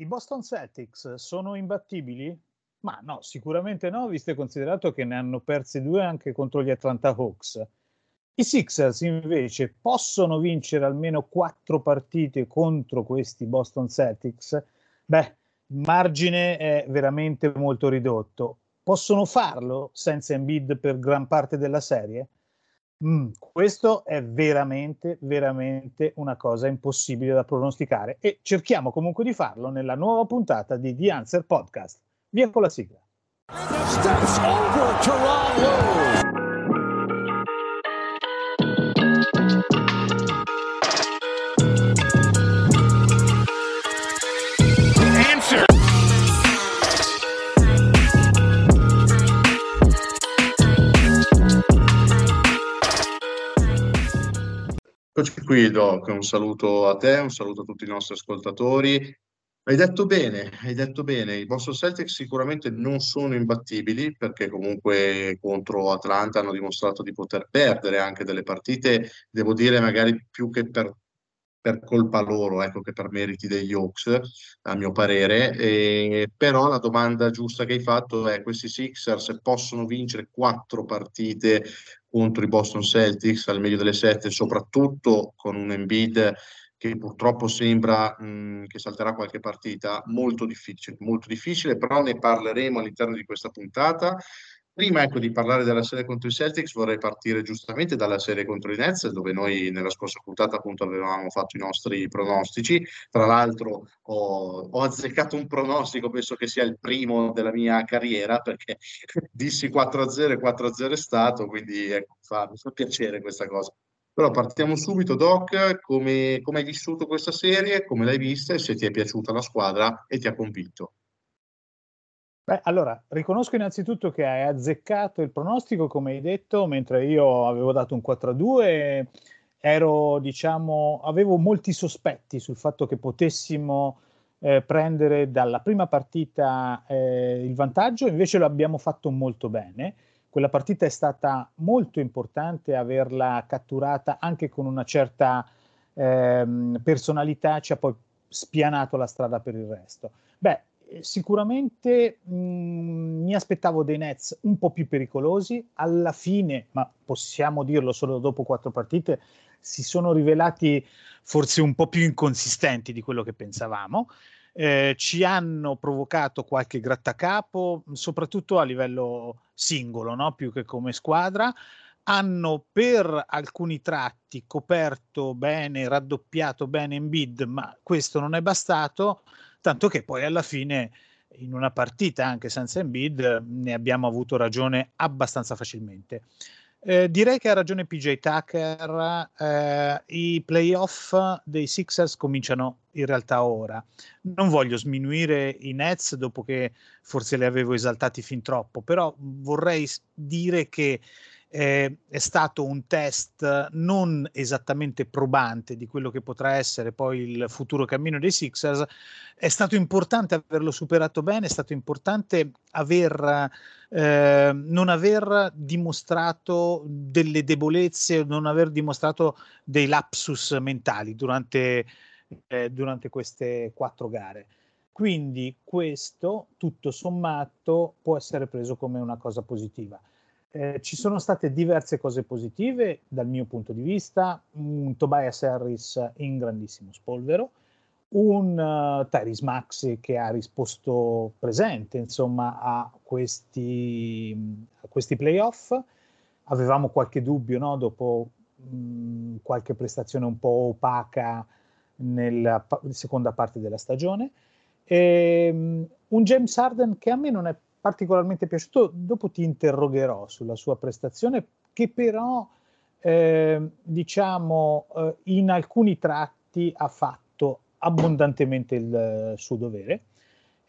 i Boston Celtics sono imbattibili? Ma no, sicuramente no, visto e considerato che ne hanno persi due anche contro gli Atlanta Hawks. I Sixers invece possono vincere almeno quattro partite contro questi Boston Celtics? Beh, il margine è veramente molto ridotto. Possono farlo senza Embiid per gran parte della serie? Mm, questo è veramente, veramente una cosa impossibile da pronosticare e cerchiamo comunque di farlo nella nuova puntata di The Answer Podcast. Via con la sigla. Eccoci qui, Doc. Un saluto a te, un saluto a tutti i nostri ascoltatori. Hai detto bene, hai detto bene. I Boston Celtics sicuramente non sono imbattibili perché comunque contro Atlanta hanno dimostrato di poter perdere anche delle partite, devo dire magari più che per per colpa loro, ecco che per meriti degli Hawks, a mio parere. E, però la domanda giusta che hai fatto è: questi Sixers possono vincere quattro partite contro i Boston Celtics al meglio delle sette, soprattutto con un Embiid che purtroppo sembra mh, che salterà qualche partita, molto difficile, molto difficile, però ne parleremo all'interno di questa puntata. Prima ecco, di parlare della serie contro i Celtics vorrei partire giustamente dalla serie contro i Nets dove noi nella scorsa puntata appunto avevamo fatto i nostri pronostici. Tra l'altro ho, ho azzeccato un pronostico, penso che sia il primo della mia carriera perché dissi 4-0 e 4-0 è stato, quindi ecco, fa, mi fa piacere questa cosa. Però partiamo subito, Doc, come, come hai vissuto questa serie, come l'hai vista e se ti è piaciuta la squadra e ti ha convinto. Beh, allora, riconosco innanzitutto che hai azzeccato il pronostico, come hai detto, mentre io avevo dato un 4-2, ero, diciamo, avevo molti sospetti sul fatto che potessimo eh, prendere dalla prima partita eh, il vantaggio, invece lo abbiamo fatto molto bene. Quella partita è stata molto importante averla catturata anche con una certa eh, personalità, ci ha poi spianato la strada per il resto. Beh, sicuramente mh, mm, mi aspettavo dei Nets un po' più pericolosi. Alla fine, ma possiamo dirlo solo dopo quattro partite, si sono rivelati forse un po' più inconsistenti di quello che pensavamo. Eh, ci hanno provocato qualche grattacapo, soprattutto a livello singolo, no? più che come squadra. Hanno per alcuni tratti coperto bene, raddoppiato bene in bid, ma questo non è bastato tanto che poi alla fine in una partita anche senza Embiid ne abbiamo avuto ragione abbastanza facilmente. Eh, direi che ha ragione PJ Tucker, eh, i playoff dei Sixers cominciano in realtà ora. Non voglio sminuire i Nets dopo che forse li avevo esaltati fin troppo, però vorrei dire che eh, è stato un test non esattamente probante di quello che potrà essere poi il futuro cammino dei Sixers. È stato importante averlo superato bene, è stato importante aver, eh, non aver dimostrato delle debolezze, non aver dimostrato dei lapsus mentali durante, eh, durante queste quattro gare. Quindi questo, tutto sommato, può essere preso come una cosa positiva. Eh, ci sono state diverse cose positive dal mio punto di vista, un Tobias Harris in grandissimo spolvero, un uh, Tyrese Maxi che ha risposto presente insomma a questi, a questi playoff. Avevamo qualche dubbio no? dopo mh, mm, qualche prestazione un po' opaca nella pa- seconda parte della stagione. E, um, un James Harden che a me non è particolarmente piaciuto, dopo ti interrogherò sulla sua prestazione, che però eh, diciamo eh, in alcuni tratti ha fatto abbondantemente il eh, suo dovere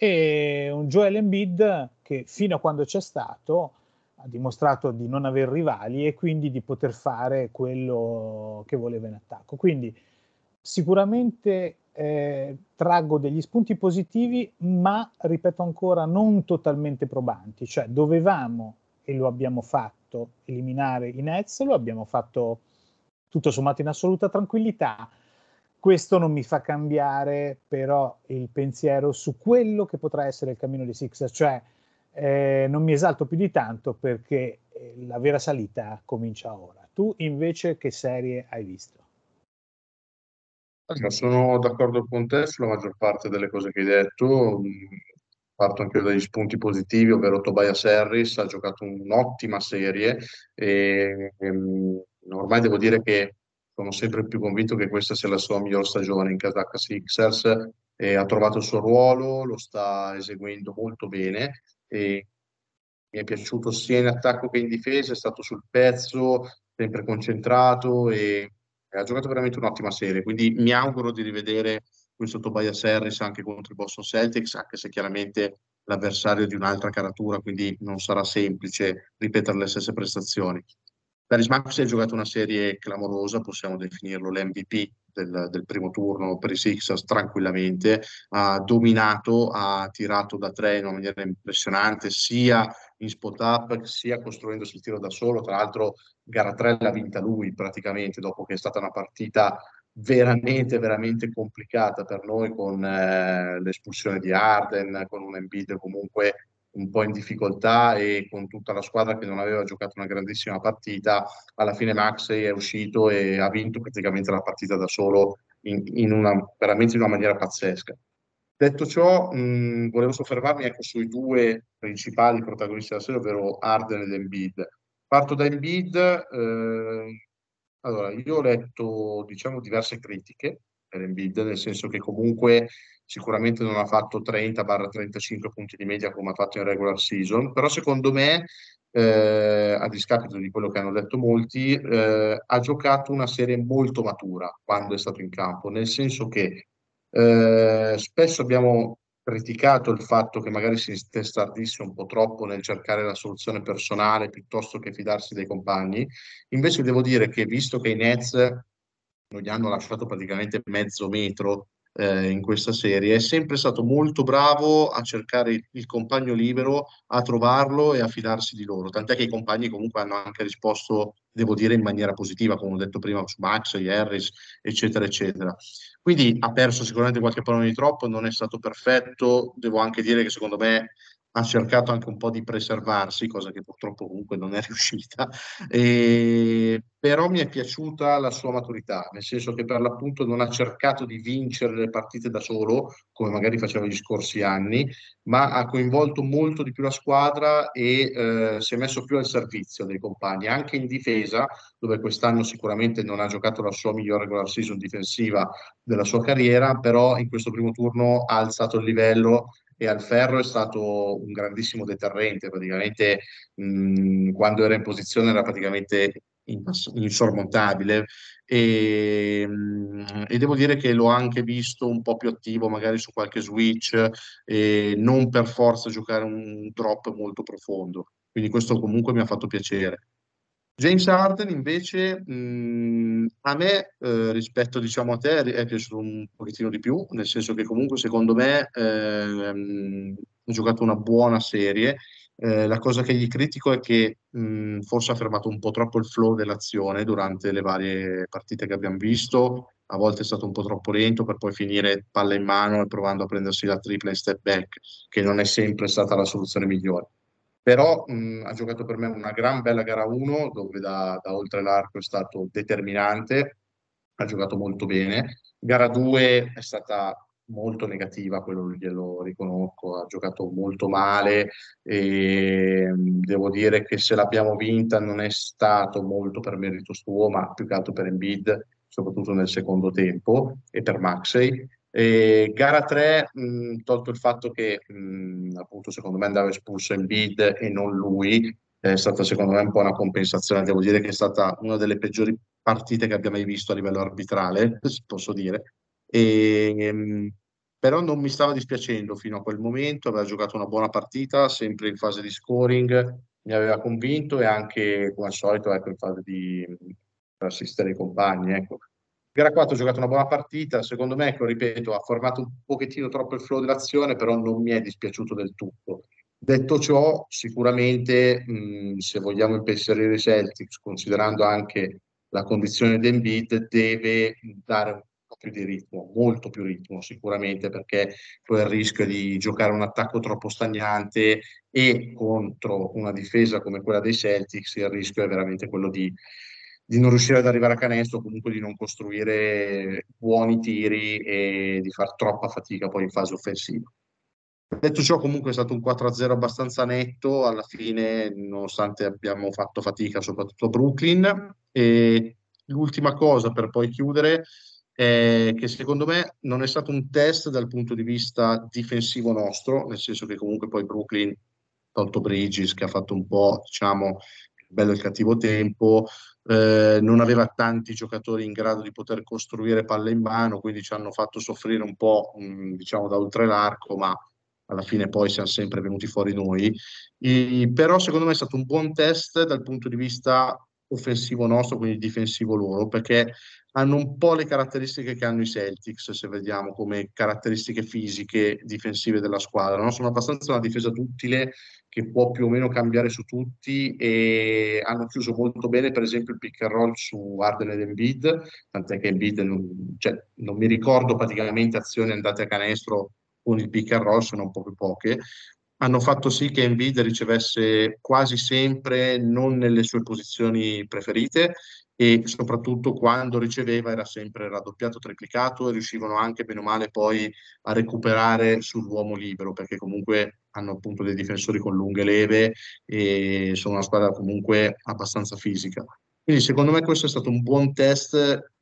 e un Joel Embiid che fino a quando c'è stato ha dimostrato di non avere rivali e quindi di poter fare quello che voleva in attacco. Quindi sicuramente eh, traggo degli spunti positivi, ma ripeto ancora, non totalmente probanti. Cioè, dovevamo, e lo abbiamo fatto, eliminare i Nets, lo abbiamo fatto tutto sommato in assoluta tranquillità. questo non mi fa cambiare però il pensiero su quello che potrà essere il cammino di Sixers, cioè eh, non mi esalto più di tanto perché eh, la vera salita comincia ora. Tu invece che serie hai visto? Sono d'accordo con te sulla maggior parte delle cose che hai detto. Parto anche dagli spunti positivi, ovvero Tobias Harris ha giocato un'ottima serie e, ehm, ormai devo dire che sono sempre più convinto che questa sia la sua miglior stagione in Kazakh Sixers e ha trovato il suo ruolo, lo sta eseguendo molto bene e mi è piaciuto sia in attacco che in difesa, è stato sul pezzo, sempre concentrato e ha giocato veramente un'ottima serie, quindi mi auguro di rivedere questo Tobias Harris anche contro i Boston Celtics, anche se chiaramente l'avversario è di un'altra caratura, quindi non sarà semplice ripetere le stesse prestazioni. Darius Maxey ha giocato una serie clamorosa, possiamo definirlo l'MVP del, del, primo turno per i Sixers tranquillamente, ha dominato, ha tirato da tre in una maniera impressionante, sia in spot up sia costruendosi il tiro da solo, tra l'altro gara 3 l'ha vinta lui praticamente dopo che è stata una partita veramente veramente complicata per noi con eh, l'espulsione di Arden, con un Embiid comunque un po' in difficoltà e con tutta la squadra che non aveva giocato una grandissima partita, alla fine Maxey è uscito e ha vinto praticamente la partita da solo in, in una, veramente in una maniera pazzesca. Detto ciò, mh, volevo soffermarmi ecco, sui due principali protagonisti della serie, ovvero Arden ed Embiid. Parto da Embiid, eh, allora io ho letto diciamo diverse critiche per Embiid, nel senso che comunque sicuramente non ha fatto 30-35 punti di media come ha fatto in regular season, però secondo me, eh, a discapito di quello che hanno detto molti, eh, ha giocato una serie molto matura quando è stato in campo, nel senso che eh, spesso abbiamo criticato il fatto che magari si testardisse un po' troppo nel cercare la soluzione personale piuttosto che fidarsi dei compagni. Invece devo dire che visto che i Nets non gli hanno lasciato praticamente mezzo metro eh, in questa serie, è sempre stato molto bravo a cercare il, il, compagno libero, a trovarlo e a fidarsi di loro. Tant'è che i compagni comunque hanno anche risposto, devo dire, in maniera positiva, come ho detto prima, su Max, Harris, eccetera, eccetera. Quindi ha perso sicuramente qualche pallone di troppo, non è stato perfetto. Devo anche dire che secondo me ha cercato anche un po' di preservarsi, cosa che purtroppo comunque non è riuscita, e... però mi è piaciuta la sua maturità, nel senso che per l'appunto non ha cercato di vincere le partite da solo, come magari faceva gli scorsi anni, ma ha coinvolto molto di più la squadra e eh, si è messo più al servizio dei compagni, anche in difesa, dove quest'anno sicuramente non ha giocato la sua migliore regular season difensiva della sua carriera, però in questo primo turno ha alzato il livello e al ferro è stato un grandissimo deterrente, praticamente mh, quando era in posizione era praticamente insormontabile. E, e, devo dire che l'ho anche visto un po' più attivo magari su qualche switch e non per forza giocare un drop molto profondo. Quindi questo comunque mi ha fatto piacere James Harden invece mh, a me eh, rispetto diciamo a te è piaciuto un pochettino di più, nel senso che comunque secondo me eh, ha giocato una buona serie. Eh, la cosa che gli critico è che mh, forse ha fermato un po' troppo il flow dell'azione durante le varie partite che abbiamo visto, a volte è stato un po' troppo lento per poi finire palla in mano e provando a prendersi la tripla in step back, che non è sempre stata la soluzione migliore però mh, ha giocato per me una gran bella gara 1 dove da, da, oltre l'arco è stato determinante, ha giocato molto bene. Gara 2 è stata molto negativa, quello glielo riconosco, ha giocato molto male e devo dire che se l'abbiamo vinta non è stato molto per merito suo, ma più che altro per Embiid, soprattutto nel secondo tempo e per Maxey e gara 3, mh, tolto il fatto che mh, appunto secondo me andava espulso in bid e non lui, è stata secondo me un po' una compensazione. Devo dire che è stata una delle peggiori partite che abbia mai visto a livello arbitrale, posso dire. E, mh, però non mi stava dispiacendo fino a quel momento, aveva giocato una buona partita, sempre in fase di scoring, mi aveva convinto e anche come al solito ecco, in fase di assistere i compagni. Ecco Gara 4 ha giocato una buona partita, secondo me, ecco, ripeto, ha formato un pochettino troppo il flow dell'azione, però non mi è dispiaciuto del tutto. Detto ciò, sicuramente mh, se vogliamo impensierire i Celtics, considerando anche la condizione di Embiid, deve dare un po' più di ritmo, molto più ritmo sicuramente, perché poi il rischio di giocare un attacco troppo stagnante e contro una difesa come quella dei Celtics il rischio è veramente quello di, di non riuscire ad arrivare a canestro, comunque di non costruire buoni tiri e di far troppa fatica poi in fase offensiva. Detto ciò, comunque è stato un 4-0 abbastanza netto alla fine, nonostante abbiamo fatto fatica, soprattutto a Brooklyn. E l'ultima cosa per poi chiudere è che secondo me non è stato un test dal punto di vista difensivo nostro, nel senso che comunque poi Brooklyn, tolto Bridges, che ha fatto un po', diciamo, bello il cattivo tempo, eh, non aveva tanti giocatori in grado di poter costruire palle in mano, quindi ci hanno fatto soffrire un po', mh, mm, diciamo, da oltre l'arco, ma alla fine poi siamo sempre venuti fuori noi. E, però secondo me è stato un buon test dal punto di vista offensivo nostro, quindi difensivo loro, perché hanno un po' le caratteristiche che hanno i Celtics, se vediamo come caratteristiche fisiche difensive della squadra. No? Sono abbastanza una difesa duttile che può più o meno cambiare su tutti e hanno chiuso molto bene per esempio il pick and roll su Arden ed Embiid, tant'è che Embiid non, cioè, non mi ricordo praticamente azioni andate a canestro con il pick and roll, sono più poche, hanno fatto sì che Embiid ricevesse quasi sempre non nelle sue posizioni preferite e soprattutto quando riceveva era sempre raddoppiato, triplicato e riuscivano anche bene o male poi a recuperare sull'uomo libero perché comunque hanno appunto dei difensori con lunghe leve e sono una squadra comunque abbastanza fisica. Quindi secondo me questo è stato un buon test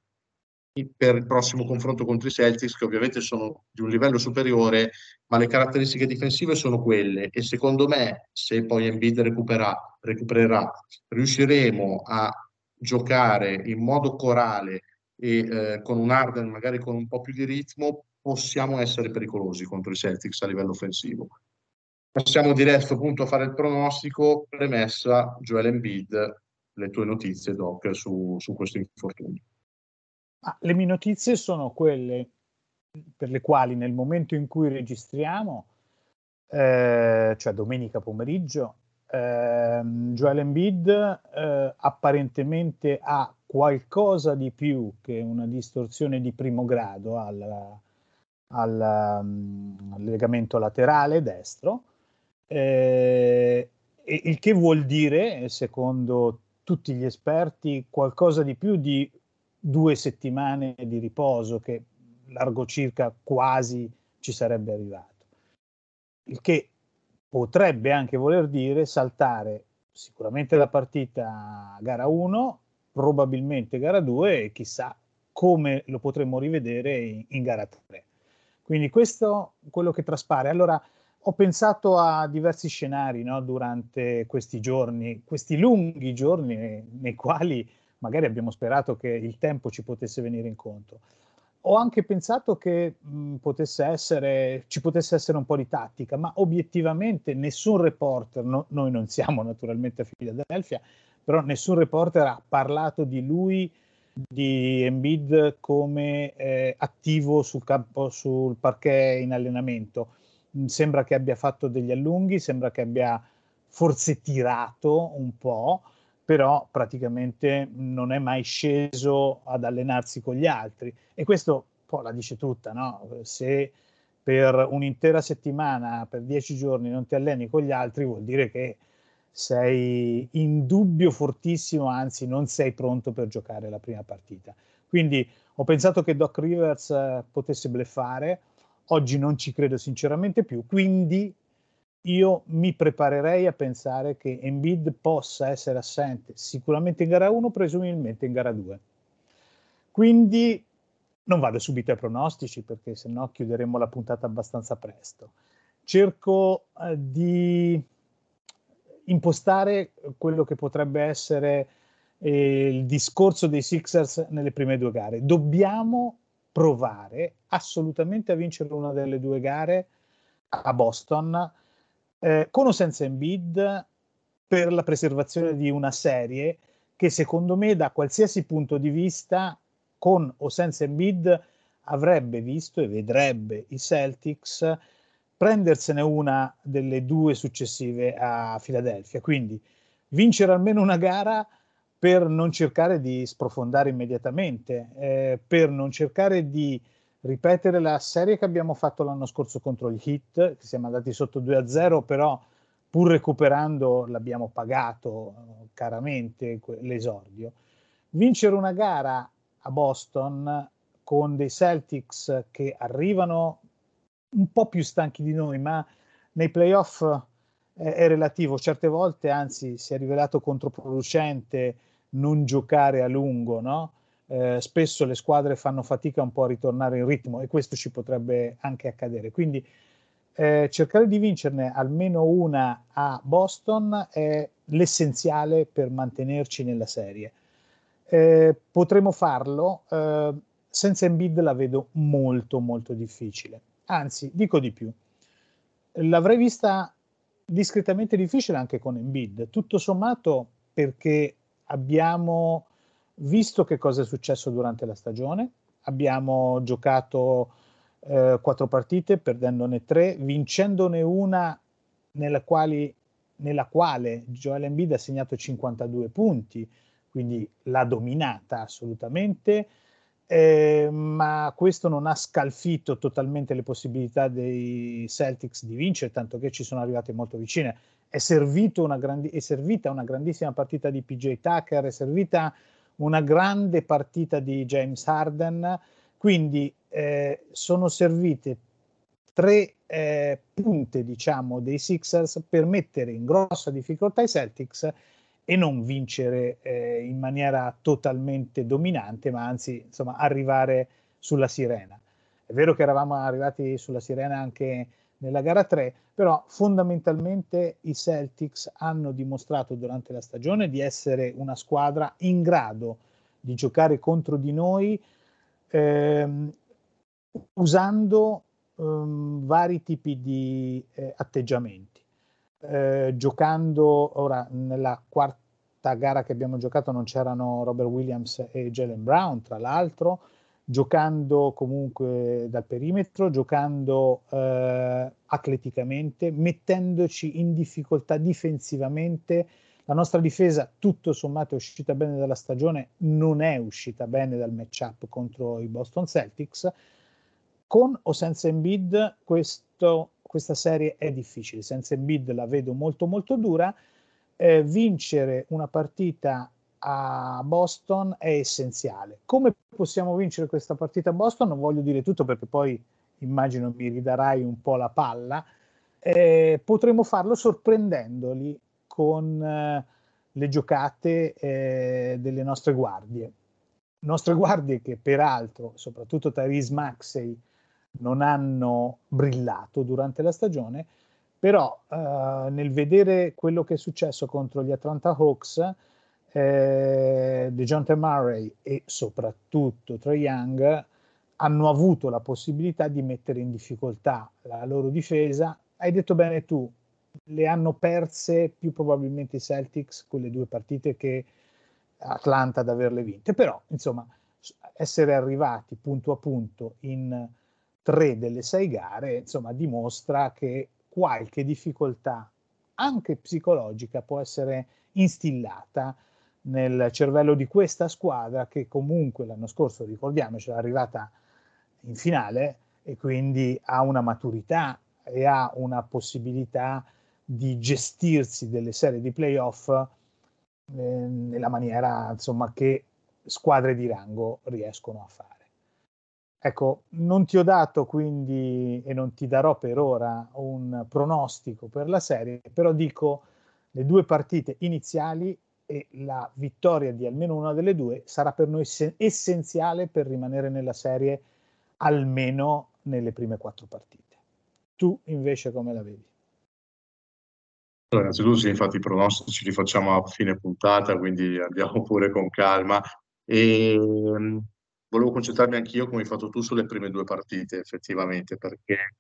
per il prossimo confronto contro i Celtics, che ovviamente sono di un livello superiore, ma le caratteristiche difensive sono quelle. E secondo me, se poi Embiid recupererà, recupererà riusciremo a giocare in modo corale e eh, con un Arden magari con un po' più di ritmo, possiamo essere pericolosi contro i Celtics a livello offensivo. Passiamo diretto punto a fare il pronostico, premessa Joel Embiid, le tue notizie Doc su, su questo infortunio. Ah, le mie notizie sono quelle per le quali nel momento in cui registriamo, eh, cioè domenica pomeriggio, eh, Joel Embiid eh, apparentemente ha qualcosa di più che una distorsione di primo grado al, al, um, legamento laterale destro, eh, il che vuol dire, secondo tutti gli esperti, qualcosa di più di due settimane di riposo che largo circa quasi ci sarebbe arrivato. Il che potrebbe anche voler dire saltare sicuramente la partita gara 1, probabilmente gara 2 e chissà come lo potremmo rivedere in, in gara 3. Quindi questo è quello che traspare. Allora, ho pensato a diversi scenari no, durante questi giorni, questi lunghi giorni nei quali magari abbiamo sperato che il tempo ci potesse venire incontro. Ho anche pensato che mh, potesse essere, ci potesse essere un po' di tattica, ma obiettivamente nessun reporter, no, noi non siamo naturalmente a Philadelphia, però nessun reporter ha parlato di lui, di Embiid come eh, attivo sul campo, sul parquet in allenamento. Sembra che abbia fatto degli allunghi, sembra che abbia forse tirato un po', però praticamente non è mai sceso ad allenarsi con gli altri. E questo poi la dice tutta, no? Se per un'intera settimana, per dieci giorni non ti alleni con gli altri, vuol dire che sei in dubbio fortissimo, anzi non sei pronto per giocare la prima partita. Quindi ho pensato che Doc Rivers eh, potesse bleffare, oggi non ci credo sinceramente più, quindi io mi preparerei a pensare che Embiid possa essere assente sicuramente in gara 1, presumibilmente in gara 2. Quindi non vado subito ai pronostici perché sennò chiuderemo la puntata abbastanza presto. Cerco eh, di impostare quello che potrebbe essere eh, il discorso dei Sixers nelle prime due gare. Dobbiamo provare assolutamente a vincere una delle due gare a Boston eh, con o senza Embiid per la preservazione di una serie che secondo me da qualsiasi punto di vista con o senza Embiid avrebbe visto e vedrebbe i Celtics prendersene una delle due successive a Filadelfia. Quindi vincere almeno una gara per non cercare di sprofondare immediatamente, eh, per non cercare di ripetere la serie che abbiamo fatto l'anno scorso contro gli Hit, che siamo andati sotto 2-0, però pur recuperando l'abbiamo pagato eh, caramente l'esordio. Vincere una gara a Boston con dei Celtics che arrivano un po' più stanchi di noi, ma nei playoff è, è relativo, certe volte anzi si è rivelato controproducente non giocare a lungo, no? Eh, spesso le squadre fanno fatica un po' a ritornare in ritmo e questo ci potrebbe anche accadere. Quindi eh, cercare di vincerne almeno una a Boston è l'essenziale per mantenerci nella serie. Eh, potremo farlo, eh, senza Embiid la vedo molto molto difficile. Anzi, dico di più, l'avrei vista discretamente difficile anche con Embiid, tutto sommato perché abbiamo visto che cosa è successo durante la stagione, abbiamo giocato eh, quattro partite, perdendone tre, vincendone una nella, quali, nella quale Joel Embiid ha segnato 52 punti, quindi l'ha dominata assolutamente, eh, ma questo non ha scalfito totalmente le possibilità dei Celtics di vincere, tanto che ci sono arrivate molto vicine. È, grandi- è servita una grandissima partita di PJ Tucker, è servita una grande partita di James Harden, quindi eh, sono servite tre eh, punte, diciamo, dei Sixers per mettere in grossa difficoltà i Celtics e non vincere eh, in maniera totalmente dominante, ma anzi, insomma, arrivare sulla sirena. È vero che eravamo arrivati sulla sirena anche nella gara 3, però fondamentalmente i Celtics hanno dimostrato durante la stagione di essere una squadra in grado di giocare contro di noi ehm, usando ehm, vari tipi di eh, atteggiamenti. Eh, giocando ora nella quarta gara che abbiamo giocato non c'erano Robert Williams e Jalen Brown, tra l'altro, giocando comunque dal perimetro, giocando eh, atleticamente, mettendoci in difficoltà difensivamente. La nostra difesa, tutto sommato, è uscita bene dalla stagione, non è uscita bene dal matchup contro i Boston Celtics. Con o senza Embiid, questo, questa serie è difficile. Senza Embiid la vedo molto molto dura. Eh, vincere una partita a Boston è essenziale. Come possiamo vincere questa partita a Boston? Non voglio dire tutto perché poi immagino mi ridarai un po' la palla. Eh, potremo farlo sorprendendoli con eh, le giocate eh, delle nostre guardie. Nostre guardie che peraltro, soprattutto Tyrese Maxey, non hanno brillato durante la stagione, però eh, nel vedere quello che è successo contro gli Atlanta Hawks, eh, DeJounte Murray e soprattutto Trae Young hanno avuto la possibilità di mettere in difficoltà la loro difesa. Hai detto bene tu, le hanno perse più probabilmente i Celtics quelle due partite che Atlanta ad averle vinte, però insomma essere arrivati punto a punto in tre delle sei gare insomma dimostra che qualche difficoltà anche psicologica può essere instillata nel cervello di questa squadra che comunque l'anno scorso, ricordiamoci, è arrivata in finale e quindi ha una maturità e ha una possibilità di gestirsi delle serie di playoff eh, nella maniera insomma, che squadre di rango riescono a fare. Ecco, non ti ho dato quindi e non ti darò per ora un pronostico per la serie, però dico le due partite iniziali e la vittoria di almeno una delle due sarà per noi se- essenziale per rimanere nella serie almeno nelle prime quattro partite. Tu invece come la vedi? Allora, innanzitutto sì, infatti i pronostici li facciamo a fine puntata, quindi andiamo pure con calma. E, ehm, volevo concentrarmi anch'io, come hai fatto tu, sulle prime due partite, effettivamente, perché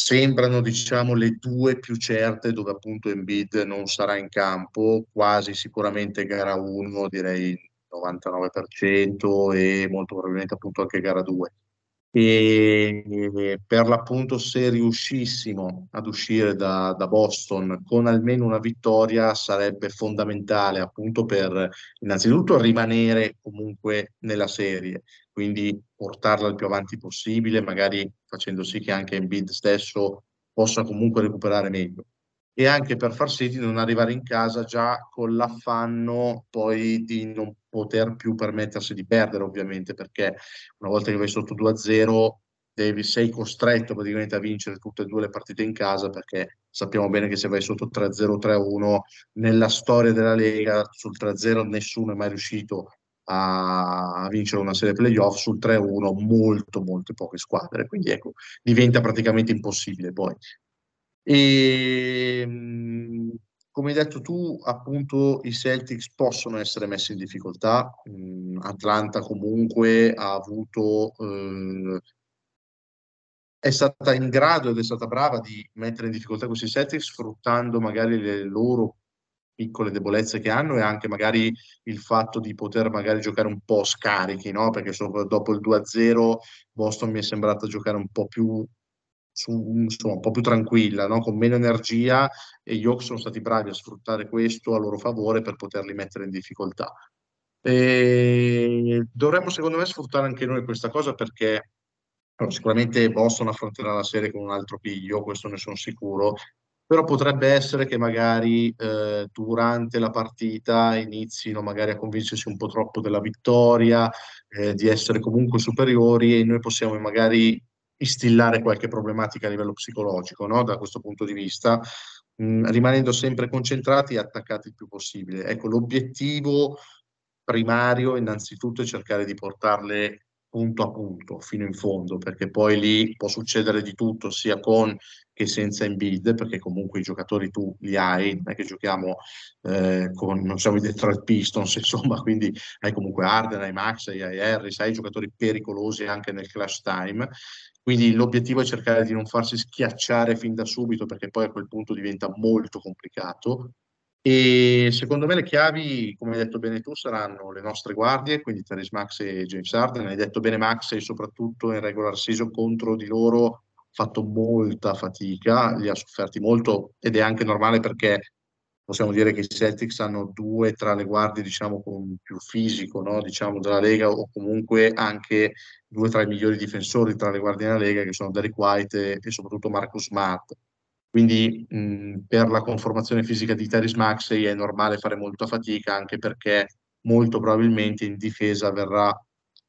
sembrano diciamo le due più certe dove appunto Embiid non sarà in campo, quasi sicuramente gara 1 direi 99% e molto probabilmente appunto anche gara 2. e per l'appunto se riuscissimo ad uscire da, da, Boston con almeno una vittoria sarebbe fondamentale appunto per innanzitutto rimanere comunque nella serie, quindi portarla il più avanti possibile, magari facendo sì che anche Embiid stesso possa comunque recuperare meglio. E anche per far sì di non arrivare in casa già con l'affanno poi di non poter più permettersi di perdere, ovviamente, perché una volta che vai sotto 2-0 devi, sei costretto praticamente a vincere tutte e due le partite in casa, perché sappiamo bene che se vai sotto 3-0, 3-1, nella storia della Lega sul 3-0 nessuno è mai riuscito a, vincere una serie playoff, sul 3-1 molto, molte poche squadre, quindi ecco, diventa praticamente impossibile poi. E come hai detto tu, appunto i Celtics possono essere messi in difficoltà. Mm, Atlanta comunque ha avuto, eh, è stata in grado ed è stata brava di mettere in difficoltà questi Celtics sfruttando magari le loro piccole debolezze che hanno e anche magari il fatto di poter magari giocare un po' scarichi, no? Perché dopo il 2-0 Boston mi è sembrata giocare un po' più su, insomma, un po' più tranquilla, no? con meno energia e gli Hawks sono stati bravi a sfruttare questo a loro favore per poterli mettere in difficoltà. E dovremmo secondo me sfruttare anche noi questa cosa perché sicuramente Boston affronterà la serie con un altro piglio, questo ne sono sicuro, però potrebbe essere che magari eh, durante la partita inizino magari a convincersi un po' troppo della vittoria, eh, di essere comunque superiori e noi possiamo magari instillare qualche problematica a livello psicologico, no? da questo punto di vista, mh, mm, rimanendo sempre concentrati e attaccati il più possibile. Ecco, l'obiettivo primario innanzitutto è cercare di portarle punto a punto fino in fondo, perché poi lì può succedere di tutto, sia con che senza Embiid, perché comunque i giocatori tu li hai, non è che giochiamo eh, con, non siamo i Detroit Pistons, insomma, quindi hai comunque Arden, hai Max, hai Harris, hai giocatori pericolosi anche nel clash time, quindi l'obiettivo è cercare di non farsi schiacciare fin da subito, perché poi a quel punto diventa molto complicato. E secondo me le chiavi, come hai detto bene tu, saranno le nostre guardie, quindi Terence Max e James Harden. Hai detto bene Max e soprattutto in regular season contro di loro ha fatto molta fatica, li ha sofferti molto ed è anche normale perché possiamo dire che i Celtics hanno due tra le guardie diciamo con più fisico no? diciamo, della Lega o comunque anche due tra i migliori difensori tra le guardie della Lega che sono Derek White e, e soprattutto Marcus Smart quindi mh, per la conformazione fisica di Terry Maxey è normale fare molta fatica anche perché molto probabilmente in difesa verrà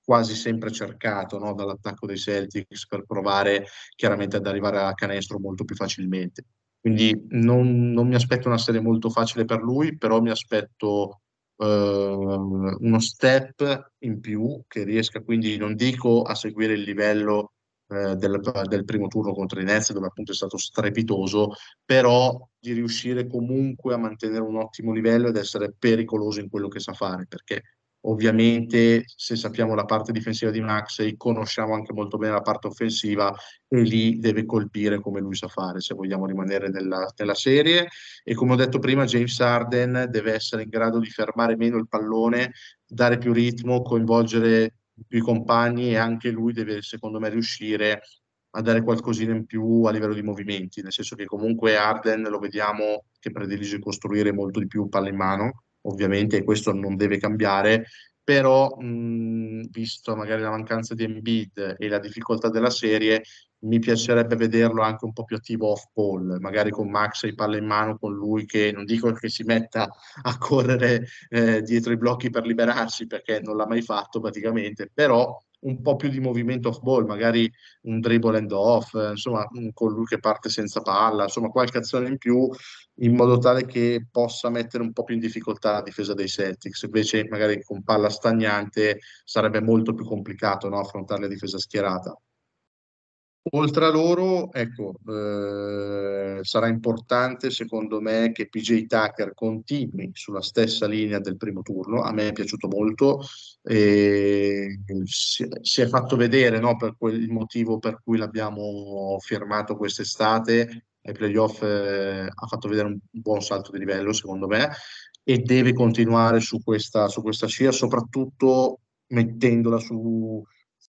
quasi sempre cercato no? dall'attacco dei Celtics per provare chiaramente ad arrivare a canestro molto più facilmente quindi non, non, mi aspetto una serie molto facile per lui, però mi aspetto uh, uno step in più che riesca quindi, non dico a seguire il livello uh, del, del, primo turno contro i Nets, dove appunto è stato strepitoso, però di riuscire comunque a mantenere un ottimo livello ed essere pericoloso in quello che sa fare, perché Ovviamente, se sappiamo la parte difensiva di Maxey, conosciamo anche molto bene la parte offensiva e lì deve colpire come lui sa fare, se vogliamo rimanere nella, nella serie. E come ho detto prima, James Harden deve essere in grado di fermare meno il pallone, dare più ritmo, coinvolgere i compagni e anche lui deve, secondo me, riuscire a dare qualcosina in più a livello di movimenti, nel senso che comunque Arden lo vediamo che predilige costruire molto di più palla in mano, ovviamente questo non deve cambiare, però mh, visto magari la mancanza di Embiid e la difficoltà della serie, mi piacerebbe vederlo anche un po' più attivo off ball, magari con Max e palla in mano, con lui che non dico che si metta a correre eh, dietro i blocchi per liberarsi perché non l'ha mai fatto praticamente, però un po' più di movimento off ball, magari un dribble and off, eh, insomma, con lui che parte senza palla, insomma, qualche azione in più in modo tale che possa mettere un po' più in difficoltà la difesa dei Celtics. Invece, magari con palla stagnante sarebbe molto più complicato no, affrontare la difesa schierata. Oltre a loro, ecco, eh, sarà importante secondo me che PJ Tucker continui sulla stessa linea del primo turno. A me è piaciuto molto, e si, si, è fatto vedere no, per quel motivo per cui l'abbiamo firmato quest'estate ai playoff, eh, ha fatto vedere un, un buon salto di livello secondo me e deve continuare su questa, su questa scia, soprattutto mettendola su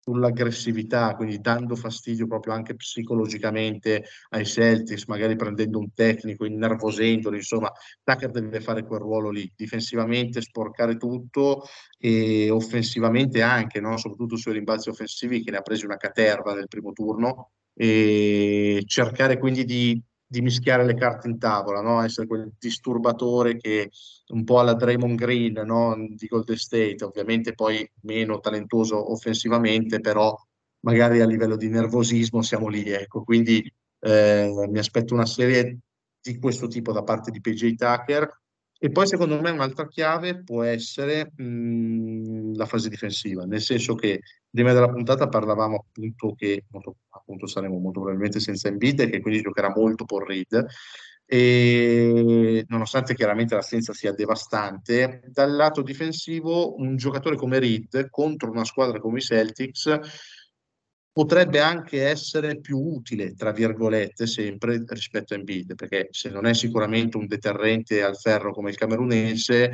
sull'aggressività, quindi dando fastidio proprio anche psicologicamente ai Celtics, magari prendendo un tecnico, innervosendoli, insomma, Tucker deve fare quel ruolo lì, difensivamente sporcare tutto e offensivamente anche, no? soprattutto sui rimbalzi offensivi che ne ha presi una caterva nel primo turno e cercare quindi di di mischiare le carte in tavola, no? essere quel disturbatore che un po' alla Draymond Green no? di Golden State, ovviamente poi meno talentuoso offensivamente, però magari a livello di nervosismo siamo lì, ecco. Quindi eh, mi aspetto una serie di questo tipo da parte di PJ Tucker e poi secondo me un'altra chiave può essere mh, la fase difensiva, nel senso che prima della puntata parlavamo appunto che molto, appunto saremo molto probabilmente senza Embiid e che quindi giocherà molto Paul Reed. E nonostante chiaramente l'assenza sia devastante, dal lato difensivo un giocatore come Reed contro una squadra come i Celtics potrebbe anche essere più utile, tra virgolette, sempre rispetto a Embiid, perché se non è sicuramente un deterrente al ferro come il camerunense,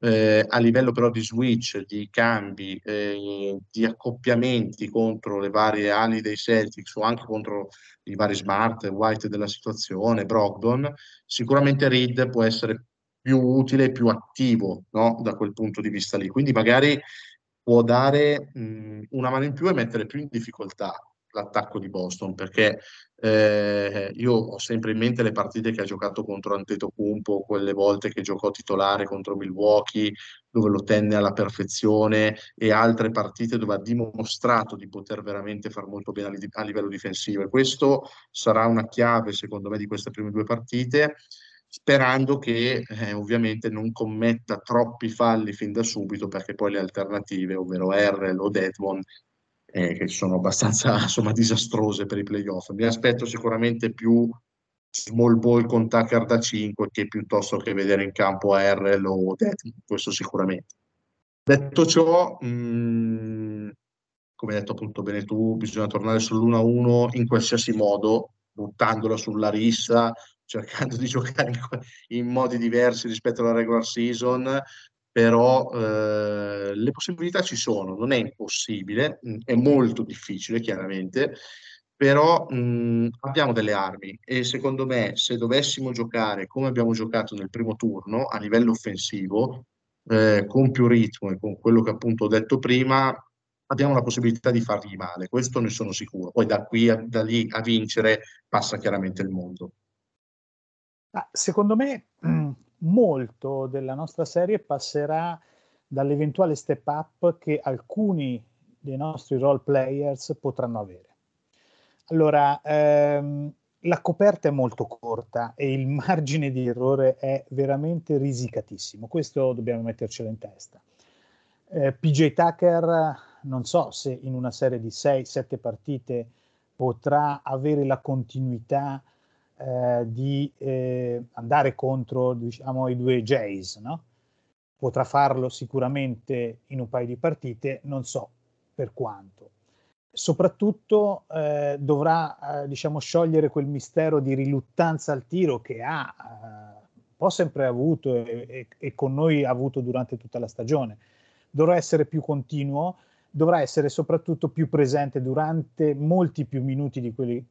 eh, a livello però di switch, di cambi, eh, di accoppiamenti contro le varie ali dei Celtics o anche contro i vari Smart, White della situazione, Brogdon, sicuramente Reed può essere più utile più attivo no? da quel punto di vista lì. Quindi magari può dare mh, una mano in più e mettere più in difficoltà l'attacco di Boston perché eh, io ho sempre in mente le partite che ha giocato contro Antetokounmpo, quelle volte che giocò titolare contro Milwaukee dove lo tenne alla perfezione e altre partite dove ha dimostrato di poter veramente far molto bene a, a livello difensivo. E questo sarà una chiave secondo me di queste prime due partite sperando che eh, ovviamente non commetta troppi falli fin da subito perché poi le alternative, ovvero R o Deadmond, eh, che sono abbastanza insomma, disastrose per i playoff. Mi aspetto sicuramente più small ball con Tucker da 5 che piuttosto che vedere in campo R o Deadmond, questo sicuramente. Detto ciò, mh, mm, come hai detto appunto bene tu, bisogna tornare sull'1-1 in qualsiasi modo, buttandola sulla rissa cercando di giocare in, in, modi diversi rispetto alla regular season, però eh, le possibilità ci sono, non è impossibile, mm, è molto difficile chiaramente, però mh, mm, abbiamo delle armi e secondo me se dovessimo giocare come abbiamo giocato nel primo turno a livello offensivo, eh, con più ritmo e con quello che appunto ho detto prima, abbiamo la possibilità di fargli male, questo ne sono sicuro. Poi da qui a, da lì a vincere passa chiaramente il mondo. Secondo me mm, molto della nostra serie passerà dall'eventuale step up che alcuni dei nostri role players potranno avere. Allora, ehm, la coperta è molto corta e il margine di errore è veramente risicatissimo. Questo dobbiamo mettercelo in testa. Eh, PJ Tucker, non so se in una serie di 6-7 partite potrà avere la continuità eh, di eh, andare contro diciamo, i due Jays, no? Potrà farlo sicuramente in un paio di partite, non so per quanto. Soprattutto eh, dovrà eh, diciamo, sciogliere quel mistero di riluttanza al tiro che ha eh, un po' sempre avuto e, e, e con noi ha avuto durante tutta la stagione. Dovrà essere più continuo, dovrà essere soprattutto più presente durante molti più minuti di quelli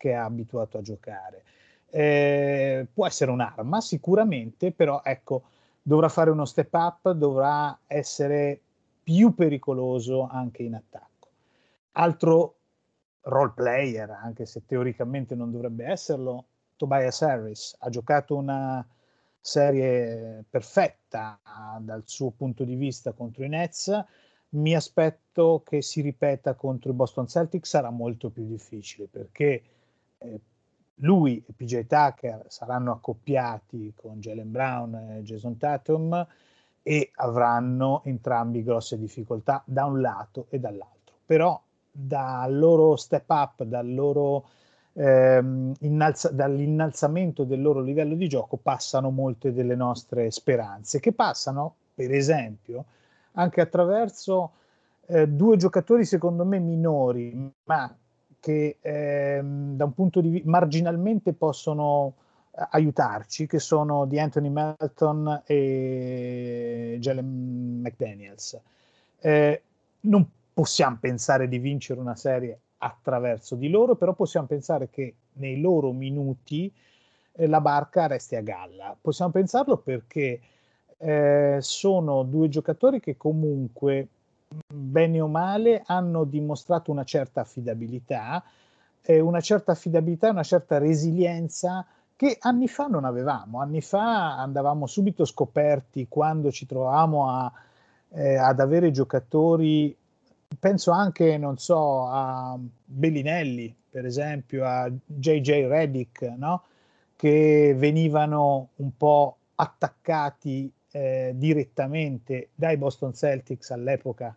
che è abituato a giocare. Eh, può essere un'arma sicuramente, però ecco, dovrà fare uno step up, dovrà essere più pericoloso anche in attacco. Altro role player, anche se teoricamente non dovrebbe esserlo, Tobias Harris ha giocato una serie perfetta dal suo punto di vista contro i Nets. Mi aspetto che si ripeta contro i Boston Celtics, sarà molto più difficile perché eh, lui e PJ Tucker saranno accoppiati con Jalen Brown e Jason Tatum e avranno entrambi grosse difficoltà da un lato e dall'altro. Però dal loro step up, dal loro, ehm, innalza, dall'innalzamento del loro livello di gioco passano molte delle nostre speranze, che passano, per esempio, anche attraverso eh, due giocatori secondo me minori, ma che ehm, da un punto di vista marginalmente possono eh, aiutarci, che sono di Anthony Melton e Jalen McDaniels. Eh, non possiamo pensare di vincere una serie attraverso di loro, però possiamo pensare che nei loro minuti eh, la barca resti a galla. Possiamo pensarlo perché eh, sono due giocatori che comunque, bene o male, hanno dimostrato una certa affidabilità, eh, una certa affidabilità, una certa resilienza che anni fa non avevamo. Anni fa andavamo subito scoperti quando ci trovavamo a, eh, ad avere giocatori, penso anche, non so, a Bellinelli, per esempio, a JJ Reddick, no? che venivano un po' attaccati eh, direttamente dai Boston Celtics all'epoca,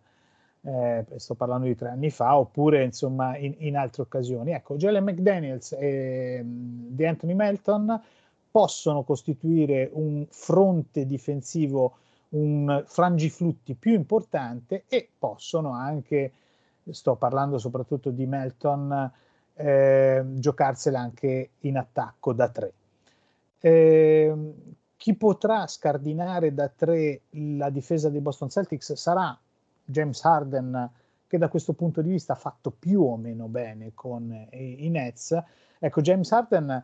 eh, sto parlando di tre anni fa, oppure insomma in, in altre occasioni. Ecco, Jalen McDaniels e um, di Anthony Melton possono costituire un fronte difensivo, un frangiflutti più importante e possono anche, sto parlando soprattutto di Melton, eh, giocarsela anche in attacco da tre. Eh, chi potrà scardinare da tre la difesa dei Boston Celtics sarà James Harden, che da questo punto di vista ha fatto più o meno bene con i, i Nets. Ecco, James Harden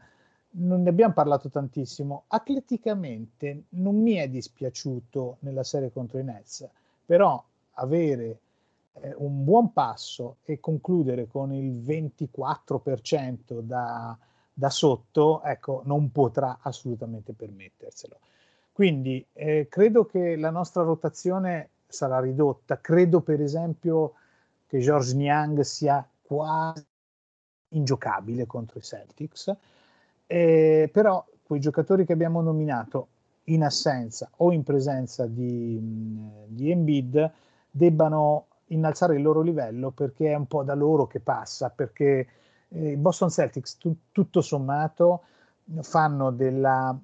non ne abbiamo parlato tantissimo. Atleticamente non mi è dispiaciuto nella serie contro i Nets, però avere eh, un buon passo e concludere con il 24% da, da sotto, ecco, non potrà assolutamente permetterselo. Quindi eh, credo che la nostra rotazione sarà ridotta. Credo per esempio che George Niang sia quasi ingiocabile contro i Celtics, eh, però quei giocatori che abbiamo nominato in assenza o in presenza di, di Embiid debbano innalzare il loro livello perché è un po' da loro che passa, perché i Boston Celtics tu, tutto sommato fanno della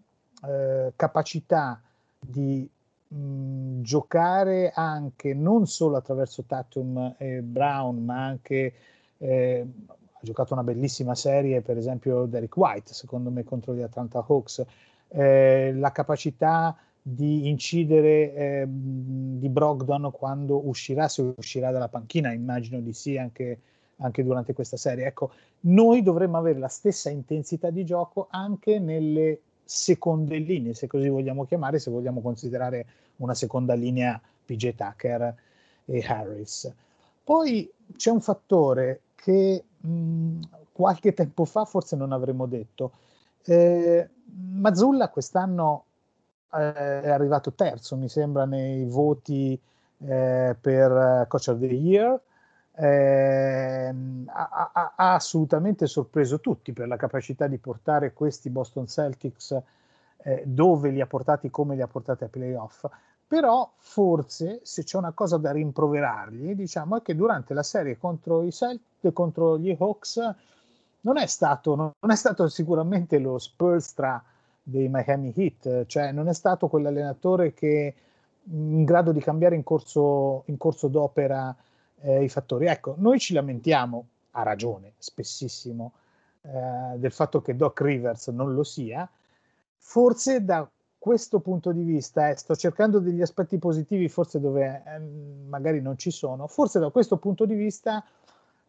eh, capacità di mh, giocare anche non solo attraverso Tatum e Brown, ma anche eh, ha giocato una bellissima serie, per esempio Derek White, secondo me contro gli Atlanta Hawks, eh, la capacità di incidere eh, di Brogdon quando uscirà, se uscirà dalla panchina, immagino di sì anche, anche, durante questa serie. Ecco, noi dovremmo avere la stessa intensità di gioco anche nelle seconde linee, se così vogliamo chiamare, se vogliamo considerare una seconda linea PJ Tucker e Harris. Poi c'è un fattore che mh, qualche tempo fa forse non avremmo detto. Eh, Mazzulla quest'anno è arrivato terzo, mi sembra, nei voti eh, per Coach of the Year. Eh, ha, ha, assolutamente sorpreso tutti per la capacità di portare questi Boston Celtics eh, dove li ha portati, come li ha portati ai playoff. Però forse se c'è una cosa da rimproverargli, diciamo, è che durante la serie contro i Celtics, contro gli Hawks, non è stato, non è stato sicuramente lo Spurs tra dei Miami Heat, cioè non è stato quell'allenatore che in grado di cambiare in corso, in corso d'opera eh, i fattori. Ecco, noi ci lamentiamo, ha ragione, spessissimo, eh, del fatto che Doc Rivers non lo sia. Forse da questo punto di vista, eh, sto cercando degli aspetti positivi, forse dove eh, magari non ci sono, forse da questo punto di vista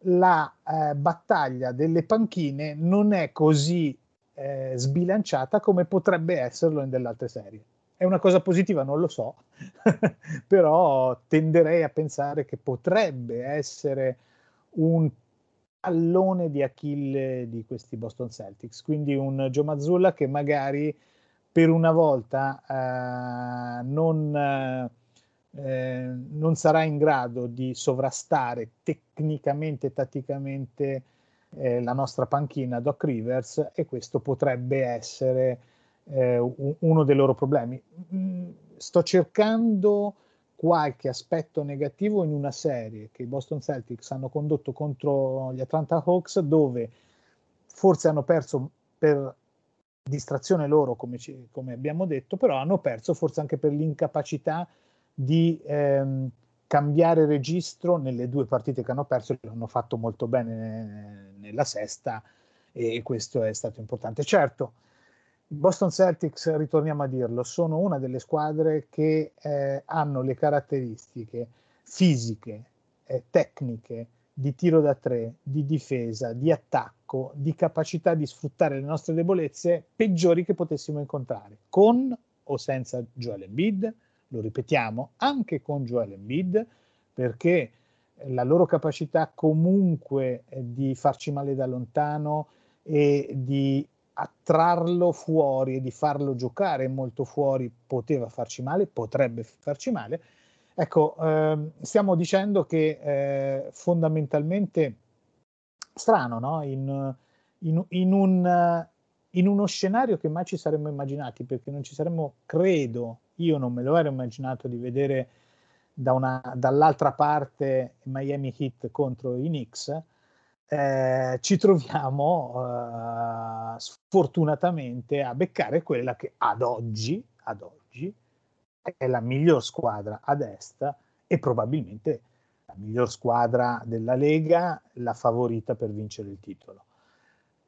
la eh, battaglia delle panchine non è così eh, sbilanciata come potrebbe esserlo in delle altre serie. È una cosa positiva, non lo so, però tenderei a pensare che potrebbe essere un tallone di Achille di questi Boston Celtics, quindi un Joe Mazzulla che magari per una volta eh, non, eh, non sarà in grado di sovrastare tecnicamente e tatticamente eh, la nostra panchina Doc Rivers e questo potrebbe essere eh, uno dei loro problemi. Mm, sto cercando qualche aspetto negativo in una serie che i Boston Celtics hanno condotto contro gli Atlanta Hawks dove forse hanno perso per distrazione loro, come, ci, come abbiamo detto, però hanno perso forse anche per l'incapacità di ehm, cambiare registro nelle due partite che hanno perso, l'hanno fatto molto bene nella sesta e questo è stato importante. Certo, Boston Celtics, ritorniamo a dirlo, sono una delle squadre che eh, hanno le caratteristiche fisiche eh, tecniche di tiro da tre, di difesa, di attacco, di capacità di sfruttare le nostre debolezze peggiori che potessimo incontrare, con o senza Joel Embiid, lo ripetiamo, anche con Joel Embiid, perché la loro capacità comunque eh, di farci male da lontano e di attrarlo fuori e di farlo giocare molto fuori poteva farci male, potrebbe farci male. Ecco, ehm, stiamo dicendo che eh, fondamentalmente strano, no? In, in, in, un, in, uno scenario che mai ci saremmo immaginati, perché non ci saremmo, credo, io non me lo ero immaginato di vedere da una, dall'altra parte Miami Heat contro i Knicks, eh, ci troviamo eh, sfortunatamente a beccare quella che ad oggi, ad oggi è la miglior squadra a est e probabilmente la miglior squadra della Lega, la favorita per vincere il titolo.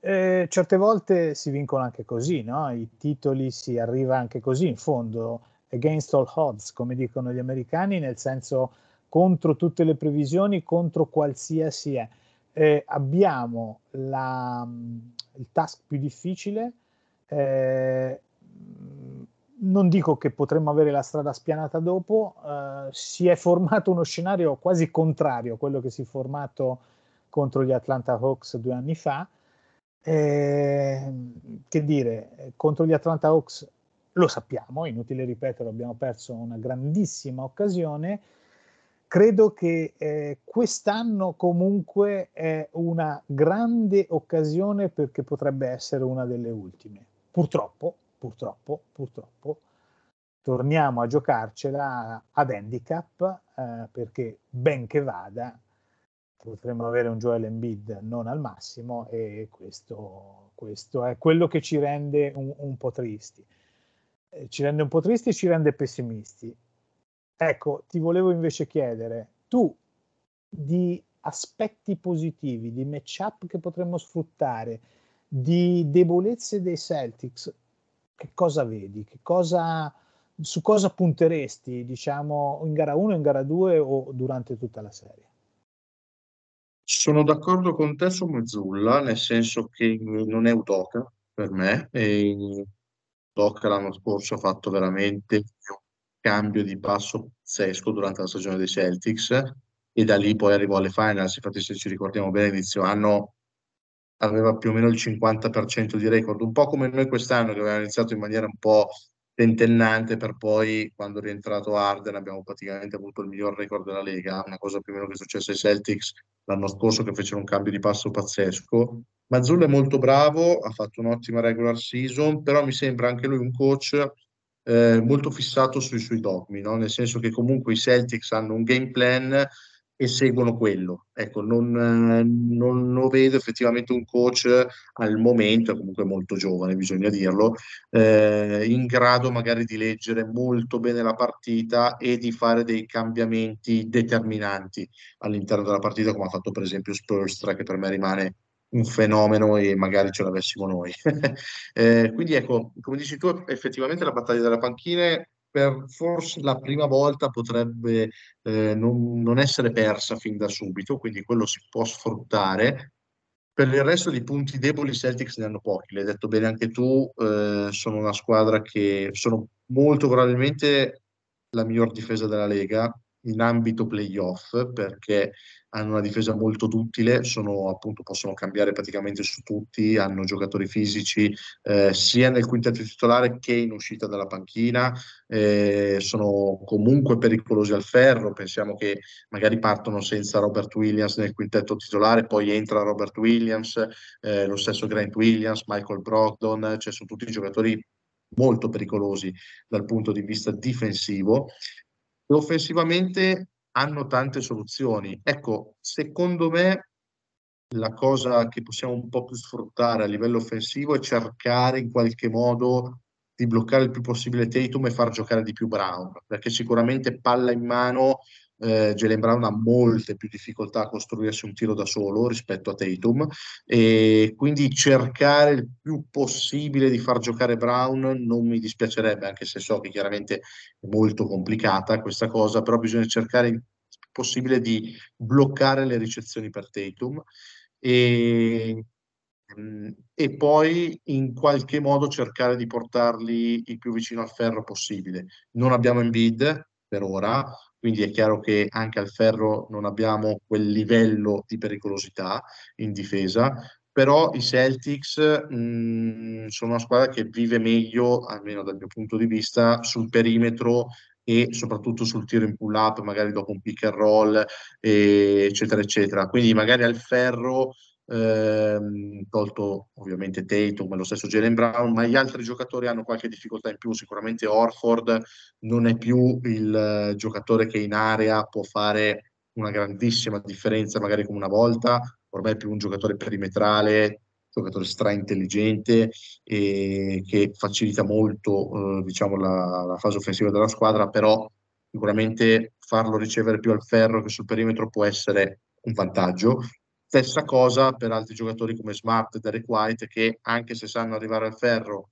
Eh, certe volte si vincono anche così, no? i titoli si arriva anche così in fondo against all odds, come dicono gli americani, nel senso contro tutte le previsioni, contro qualsiasi è. Eh, abbiamo la, il task più difficile. Eh, non dico che potremmo avere la strada spianata dopo, eh, si è formato uno scenario quasi contrario a quello che si è formato contro gli Atlanta Hawks due anni fa. Eh, che dire, contro gli Atlanta Hawks lo sappiamo, inutile ripeterlo, abbiamo perso una grandissima occasione. Credo che eh, quest'anno comunque è una grande occasione perché potrebbe essere una delle ultime. Purtroppo, purtroppo, purtroppo, torniamo a giocarcela ad handicap eh, perché ben che vada potremmo avere un Joel Embiid non al massimo e questo, questo è quello che ci rende un, un po' tristi. Eh, ci rende un po' tristi e ci rende pessimisti. Ecco, ti volevo invece chiedere, tu di aspetti positivi, di matchup che potremmo sfruttare, di debolezze dei Celtics, che cosa vedi? Che cosa, su cosa punteresti, diciamo, in gara 1, in gara 2 o durante tutta la serie? Sono d'accordo con te su Mezzulla, nel senso che non è Udoka per me, e Doc l'anno scorso ha fatto veramente cambio di passo pazzesco durante la stagione dei Celtics e da lì poi arrivò alle finals. Infatti, se ci ricordiamo bene, inizio anno aveva più o meno il 50% di record, un po' come noi quest'anno che avevamo iniziato in maniera un po' tentennante per poi quando è rientrato Arden abbiamo praticamente avuto il miglior record della Lega, una cosa più o meno che è successa ai Celtics l'anno scorso che fecero un cambio di passo pazzesco. Mazzullo è molto bravo, ha fatto un'ottima regular season, però mi sembra anche lui un coach eh, molto fissato sui suoi dogmi, no? nel senso che comunque i Celtics hanno un game plan e seguono quello. Ecco, non, non, non, vedo effettivamente un coach al momento, è comunque molto giovane, bisogna dirlo, eh, in grado magari di leggere molto bene la partita e di fare dei cambiamenti determinanti all'interno della partita, come ha fatto per esempio Spurstra, che per me rimane un fenomeno e magari ce l'avessimo noi. eh, quindi ecco, come dici tu, effettivamente la battaglia delle panchine per forse la prima volta potrebbe eh, non, non, essere persa fin da subito, quindi quello si può sfruttare. Per il resto di punti deboli, Celtics ne hanno pochi, l'hai detto bene anche tu, eh, sono una squadra che sono molto probabilmente la miglior difesa della Lega in ambito playoff perché hanno una difesa molto duttile, sono, appunto, possono cambiare praticamente su tutti, hanno giocatori fisici eh, sia nel quintetto titolare che in uscita dalla panchina, eh, sono comunque pericolosi al ferro, pensiamo che magari partono senza Robert Williams nel quintetto titolare, poi entra Robert Williams, eh, lo stesso Grant Williams, Michael Brogdon, cioè sono tutti giocatori molto pericolosi dal punto di vista difensivo. Offensivamente hanno tante soluzioni. Ecco, secondo me la cosa che possiamo un po' più sfruttare a livello offensivo è cercare in qualche modo di bloccare il più possibile Tatum e far giocare di più Brown, perché sicuramente palla in mano eh, Jalen Brown ha molte più difficoltà a costruirsi un tiro da solo rispetto a Tatum e quindi cercare il più possibile di far giocare Brown non mi dispiacerebbe, anche se so che chiaramente è molto complicata questa cosa, però bisogna cercare possibile di bloccare le ricezioni per Tatum e, mm, e poi in qualche modo cercare di portarli il più vicino al ferro possibile. Non abbiamo Embiid per ora, quindi è chiaro che anche al ferro non abbiamo quel livello di pericolosità in difesa, però i Celtics mh, mm, sono una squadra che vive meglio, almeno dal mio punto di vista, sul perimetro e soprattutto sul tiro in pull up, magari dopo un pick and roll, eccetera, eccetera. Quindi magari al ferro, ehm, tolto ovviamente Tatum e lo stesso Jalen Brown, ma gli altri giocatori hanno qualche difficoltà in più. Sicuramente Orford non è più il giocatore che in area può fare una grandissima differenza, magari come una volta, ormai è più un giocatore perimetrale, giocatore stra intelligente e che facilita molto eh, diciamo, la, la, fase offensiva della squadra, però sicuramente farlo ricevere più al ferro che sul perimetro può essere un vantaggio. Stessa cosa per altri giocatori come Smart e Derek White che anche se sanno arrivare al ferro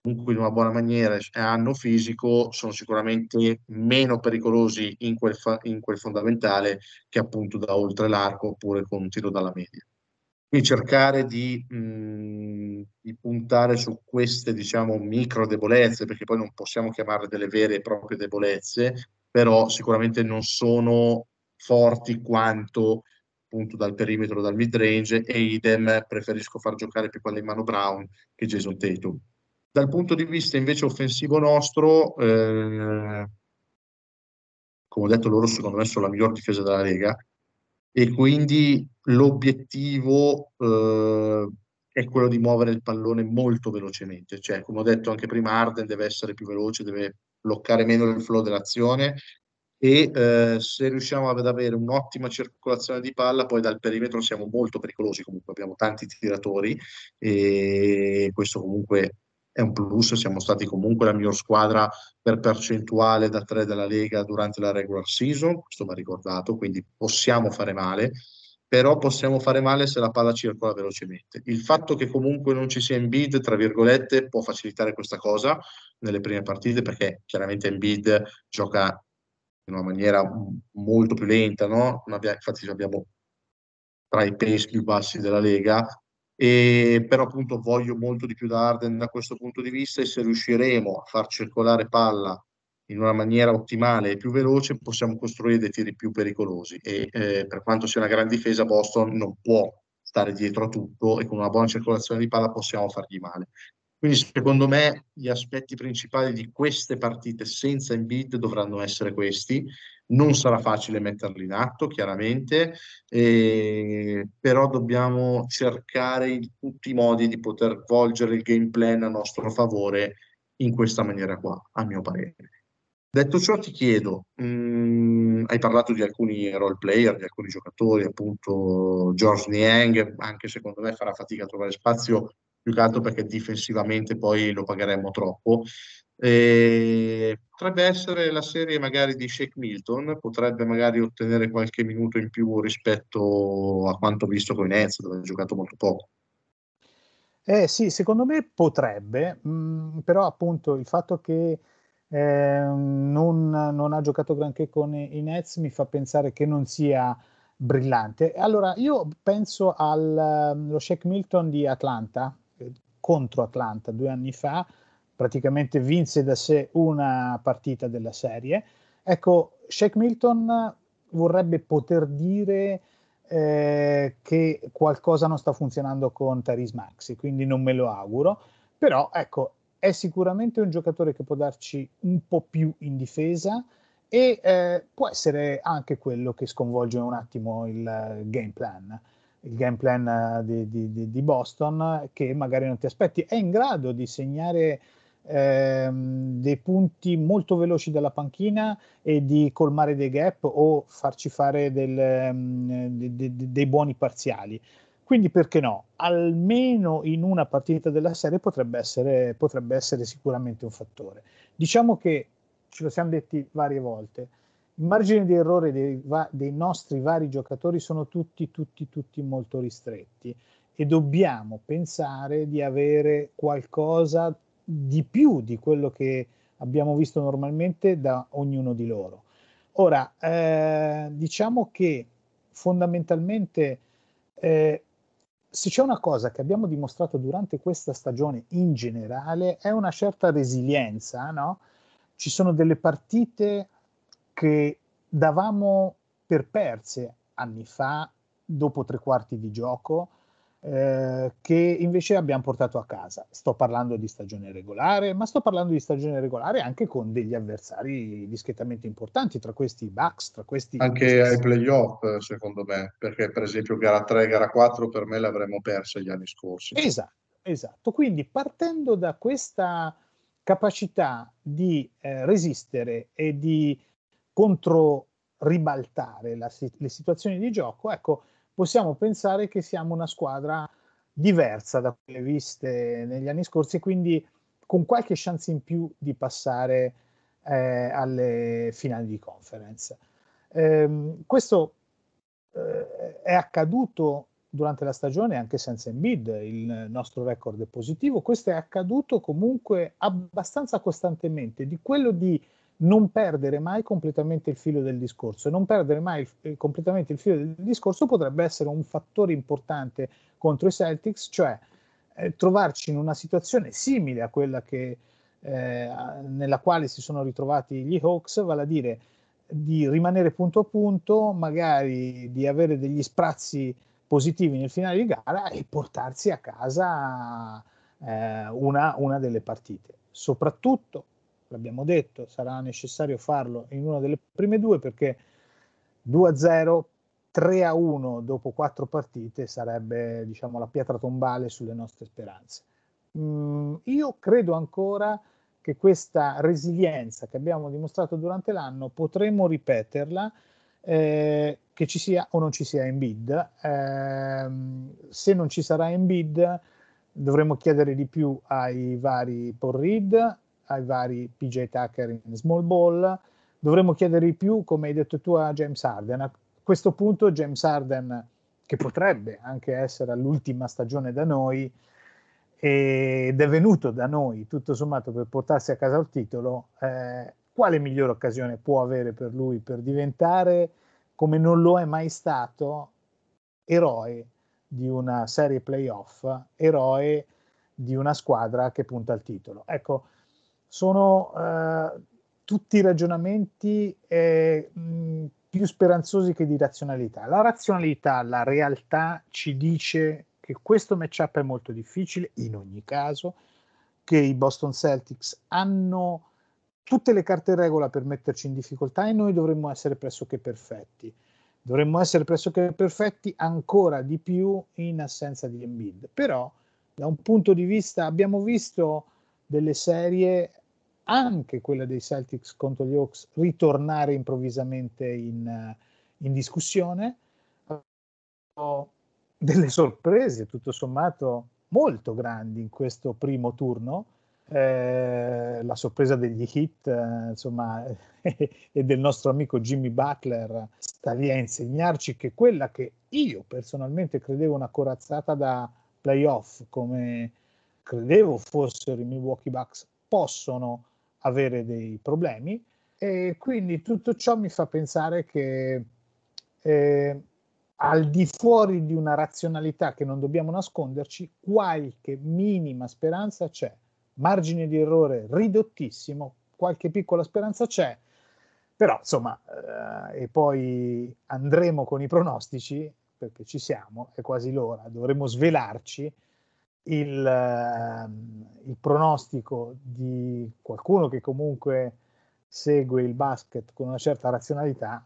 comunque in una buona maniera e hanno fisico, sono sicuramente meno pericolosi in quel, fa- in quel fondamentale che appunto da oltre l'arco oppure con un tiro dalla media. Quindi cercare di, mh, di, puntare su queste, diciamo, micro debolezze, perché poi non possiamo chiamarle delle vere e proprie debolezze, però sicuramente non sono forti quanto appunto dal perimetro, dal mid range e idem preferisco far giocare più palle in mano Brown che Jason Tatum. Dal punto di vista invece offensivo nostro, eh, come ho detto loro secondo me sono la miglior difesa della Lega, e quindi l'obiettivo eh, è quello di muovere il pallone molto velocemente, cioè come ho detto anche prima Arden deve essere più veloce, deve bloccare meno il flow dell'azione e eh, se riusciamo ad avere un'ottima circolazione di palla poi dal perimetro siamo molto pericolosi comunque abbiamo tanti tiratori e questo comunque è un plus, siamo stati comunque la miglior squadra per percentuale da tre della Lega durante la regular season, questo va ricordato, quindi possiamo fare male, però possiamo fare male se la palla circola velocemente. Il fatto che comunque non ci sia Embiid, tra virgolette, può facilitare questa cosa nelle prime partite, perché chiaramente Embiid gioca in una maniera molto più lenta, no? Infatti abbiamo tra i pace più bassi della Lega, e, però appunto voglio molto di più da Arden da questo punto di vista e se riusciremo a far circolare palla in una maniera ottimale e più veloce possiamo costruire dei tiri più pericolosi e eh, per quanto sia una gran difesa Boston non può stare dietro a tutto e con una buona circolazione di palla possiamo fargli male. Quindi secondo me gli aspetti principali di queste partite senza Embiid dovranno essere questi. Non sarà facile metterli in atto, chiaramente, eh, però dobbiamo cercare in tutti i modi di poter volgere il game plan a nostro favore in questa maniera qua, a mio parere. Detto ciò, ti chiedo, mh, mm, hai parlato di alcuni role player, di alcuni giocatori, appunto George Niang, anche secondo me farà fatica a trovare spazio più che altro perché difensivamente poi lo pagheremmo troppo. E potrebbe essere la serie magari di Shake Milton, potrebbe magari ottenere qualche minuto in più rispetto a quanto visto con Nets, dove ha giocato molto poco. Eh sì, secondo me potrebbe, mh, mm, però appunto il fatto che eh, non, non, ha giocato granché con i Nets mi fa pensare che non sia brillante. Allora, io penso allo Shake Milton di Atlanta, contro Atlanta due anni fa, praticamente vinse da sé una partita della serie. Ecco, Shake Milton vorrebbe poter dire eh, che qualcosa non sta funzionando con Taris Maxi, quindi non me lo auguro, però ecco, è sicuramente un giocatore che può darci un po' più in difesa e eh, può essere anche quello che sconvolge un attimo il game plan il game plan eh, di, di, di, Boston che magari non ti aspetti. È in grado di segnare ehm, dei punti molto veloci dalla panchina e di colmare dei gap o farci fare del, um, de, de, de, dei buoni parziali. Quindi perché no? Almeno in una partita della serie potrebbe essere, potrebbe essere sicuramente un fattore. Diciamo che ce lo siamo detti varie volte i margini di errore dei, va, dei, nostri vari giocatori sono tutti, tutti, tutti molto ristretti e dobbiamo pensare di avere qualcosa di più di quello che abbiamo visto normalmente da ognuno di loro. Ora, eh, diciamo che fondamentalmente eh, se c'è una cosa che abbiamo dimostrato durante questa stagione in generale è una certa resilienza, no? Ci sono delle partite che davamo per perse anni fa, dopo tre quarti di gioco, eh, che invece abbiamo portato a casa. Sto parlando di stagione regolare, ma sto parlando di stagione regolare anche con degli avversari discretamente importanti, tra questi i Bucks, tra questi... Anche ai playoff, secondo me, perché per esempio gara 3 gara 4 per me le avremmo perse gli anni scorsi. Esatto, esatto. Quindi partendo da questa capacità di eh, resistere e di contro ribaltare la, le situazioni di gioco, ecco, possiamo pensare che siamo una squadra diversa da quelle viste negli anni scorsi, quindi con qualche chance in più di passare eh, alle finali di conference. Eh, questo eh, è accaduto durante la stagione anche senza Embiid, il nostro record è positivo, questo è accaduto comunque abbastanza costantemente, di quello di non perdere mai completamente il filo del discorso. Non perdere mai il, eh, completamente il filo del discorso potrebbe essere un fattore importante contro i Celtics, cioè eh, trovarci in una situazione simile a quella che, eh, nella quale si sono ritrovati gli Hawks, vale a dire di rimanere punto a punto, magari di avere degli sprazzi positivi nel finale di gara e portarsi a casa eh, una, una delle partite. Soprattutto l'abbiamo detto, sarà necessario farlo in una delle prime due perché 2-0, 3-1 dopo quattro partite sarebbe diciamo, la pietra tombale sulle nostre speranze. Mm, io credo ancora che questa resilienza che abbiamo dimostrato durante l'anno potremo ripeterla eh, che ci sia o non ci sia in bid. Eh, se non ci sarà in bid dovremo chiedere di più ai vari Reed, ai vari PJ Tucker in small ball. Dovremmo chiedere di più, come hai detto tu, a James Harden. A questo punto James Harden, che potrebbe anche essere all'ultima stagione da noi, ed è venuto da noi tutto sommato per portarsi a casa il titolo, eh, quale migliore occasione può avere per lui per diventare, come non lo è mai stato, eroe di una serie playoff, eroe di una squadra che punta al titolo. Ecco, sono eh, tutti ragionamenti eh, mh, più speranzosi che di razionalità. La razionalità, la realtà ci dice che questo matchup è molto difficile in ogni caso, che i Boston Celtics hanno tutte le carte in regola per metterci in difficoltà e noi dovremmo essere pressoché perfetti. Dovremmo essere pressoché perfetti ancora di più in assenza di Embiid. Però, da un punto di vista, abbiamo visto delle serie, anche quella dei Celtics contro gli Hawks, ritornare improvvisamente in, in discussione. Delle sorprese, tutto sommato, molto grandi in questo primo turno. Eh, la sorpresa degli hit, eh, insomma, e del nostro amico Jimmy Butler sta lì a insegnarci che quella che io personalmente credevo una corazzata da playoff come credevo fossero i Milwaukee Bucks possono avere dei problemi. E quindi tutto ciò mi fa pensare che eh, al di fuori di una razionalità che non dobbiamo nasconderci, qualche minima speranza c'è, margine di errore ridottissimo, qualche piccola speranza c'è, però insomma, eh, e poi andremo con i pronostici, perché ci siamo, è quasi l'ora, dovremo svelarci il, uh, il, pronostico di qualcuno che comunque segue il basket con una certa razionalità,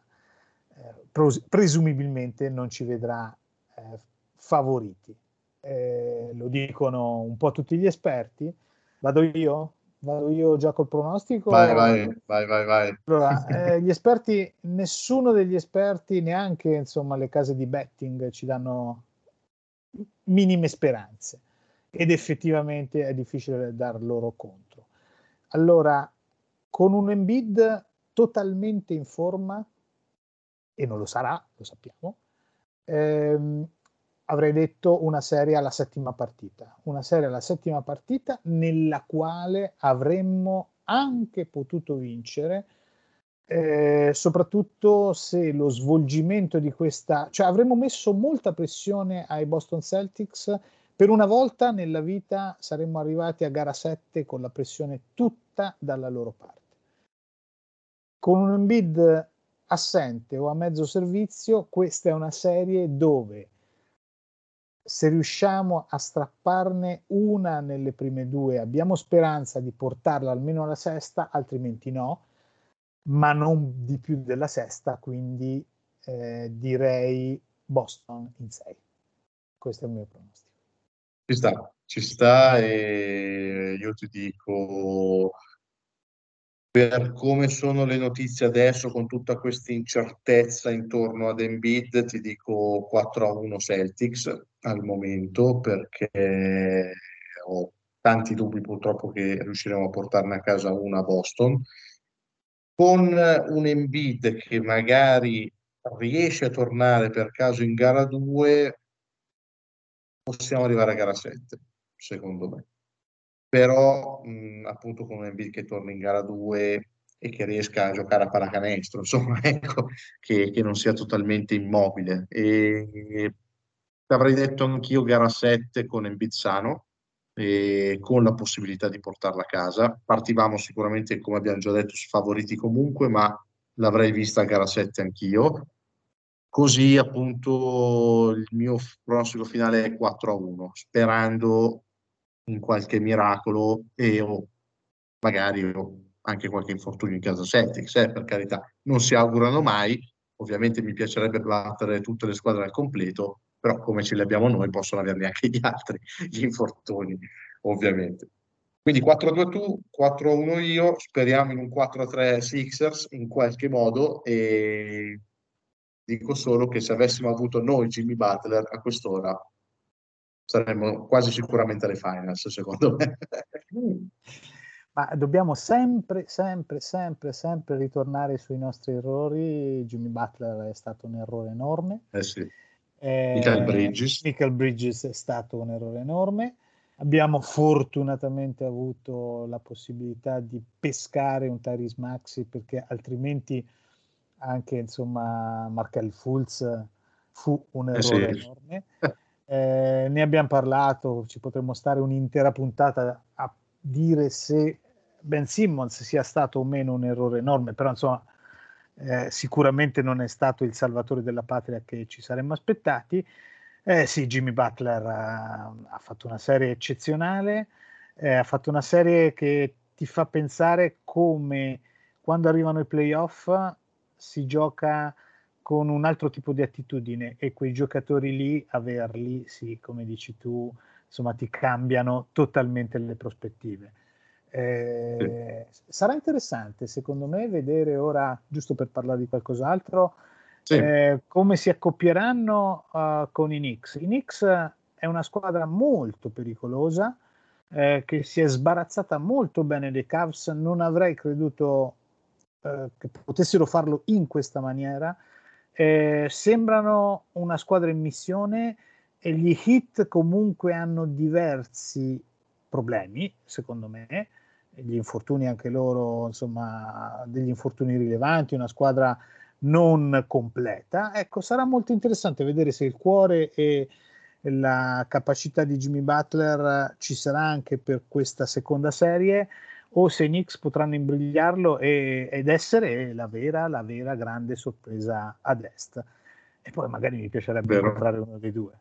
eh, presumibilmente non ci vedrà eh, favoriti. Eh, lo dicono un po' tutti gli esperti. Vado io? Vado io già col pronostico? Vai, vai, vai, vai. vai. Allora, eh, gli esperti, nessuno degli esperti, neanche insomma le case di betting ci danno minime speranze ed effettivamente è difficile dar loro contro. Allora, con un Embiid totalmente in forma, e non lo sarà, lo sappiamo, ehm, avrei detto una serie alla settima partita, una serie alla settima partita nella quale avremmo anche potuto vincere eh, soprattutto se lo svolgimento di questa, cioè avremmo messo molta pressione ai Boston Celtics. Per una volta nella vita saremmo arrivati a gara 7 con la pressione tutta dalla loro parte. Con un Embiid assente o a mezzo servizio, questa è una serie dove se riusciamo a strapparne una nelle prime due, abbiamo speranza di portarla almeno alla sesta, altrimenti no, ma non di più della sesta, quindi eh, direi Boston in 6. Questo è il mio pronostico. Ci sta, ci sta e io ti dico per come sono le notizie adesso, con tutta questa incertezza intorno ad Embiid, ti dico 4 a 1 Celtics al momento, perché ho tanti dubbi purtroppo che riusciremo a portarne a casa una a Boston. Con un Embiid che magari riesce a tornare per caso in gara 2, possiamo arrivare a gara 7, secondo me però mh, appunto con un Embiid che torna in gara 2 e che riesca a giocare a pallacanestro, insomma, ecco, che, che non sia totalmente immobile. E avrei detto anch'io gara 7 con Embiid sano, e con la possibilità di portarla a casa. Partivamo sicuramente, come abbiamo già detto, sfavoriti comunque, ma l'avrei vista a gara 7 anch'io. Così appunto il mio pronostico finale è 4 a 1, sperando in qualche miracolo e o magari o anche qualche infortunio in casa Celtics, eh, per carità, non si augurano mai, ovviamente mi piacerebbe battere tutte le squadre al completo, però come ce li abbiamo noi possono averli anche gli altri, gli infortuni, ovviamente. Quindi 4-2 tu, 4-1 io, speriamo in un 4-3 Sixers in qualche modo e dico solo che se avessimo avuto noi Jimmy Butler a quest'ora saremmo quasi sicuramente alle finals, secondo me. Ma dobbiamo sempre, sempre, sempre, sempre ritornare sui nostri errori. Jimmy Butler è stato un errore enorme. Eh sì. Eh, Michael Bridges. Michael Bridges è stato un errore enorme. Abbiamo fortunatamente avuto la possibilità di pescare un Tyrese Maxi perché altrimenti anche insomma Markel Fulz fu un errore eh sì. enorme. Eh, ne abbiamo parlato, ci potremmo stare un'intera puntata a dire se Ben Simmons sia stato o meno un errore enorme, però insomma eh, sicuramente non è stato il salvatore della patria che ci saremmo aspettati. Eh, sì, Jimmy Butler ha, ha fatto una serie eccezionale, eh, ha fatto una serie che ti fa pensare come quando arrivano i playoff si gioca con un altro tipo di attitudine e quei giocatori lì, averli, sì, come dici tu, insomma, ti cambiano totalmente le prospettive. Eh, sì. Sarà interessante, secondo me, vedere ora, giusto per parlare di qualcos'altro, sì. eh, come si accoppieranno uh, con i Knicks. I Knicks è una squadra molto pericolosa, eh, che si è sbarazzata molto bene dei Cavs. Non avrei creduto eh, che potessero farlo in questa maniera. Eh, sembrano una squadra in missione e gli hit comunque hanno diversi problemi, secondo me, gli infortuni anche loro, insomma, degli infortuni rilevanti, una squadra non completa. Ecco, sarà molto interessante vedere se il cuore e la capacità di Jimmy Butler ci sarà anche per questa seconda serie o se i Knicks potranno imbrigliarlo e, ed essere la vera, la vera grande sorpresa ad est. E poi magari mi piacerebbe Vero. incontrare uno dei due.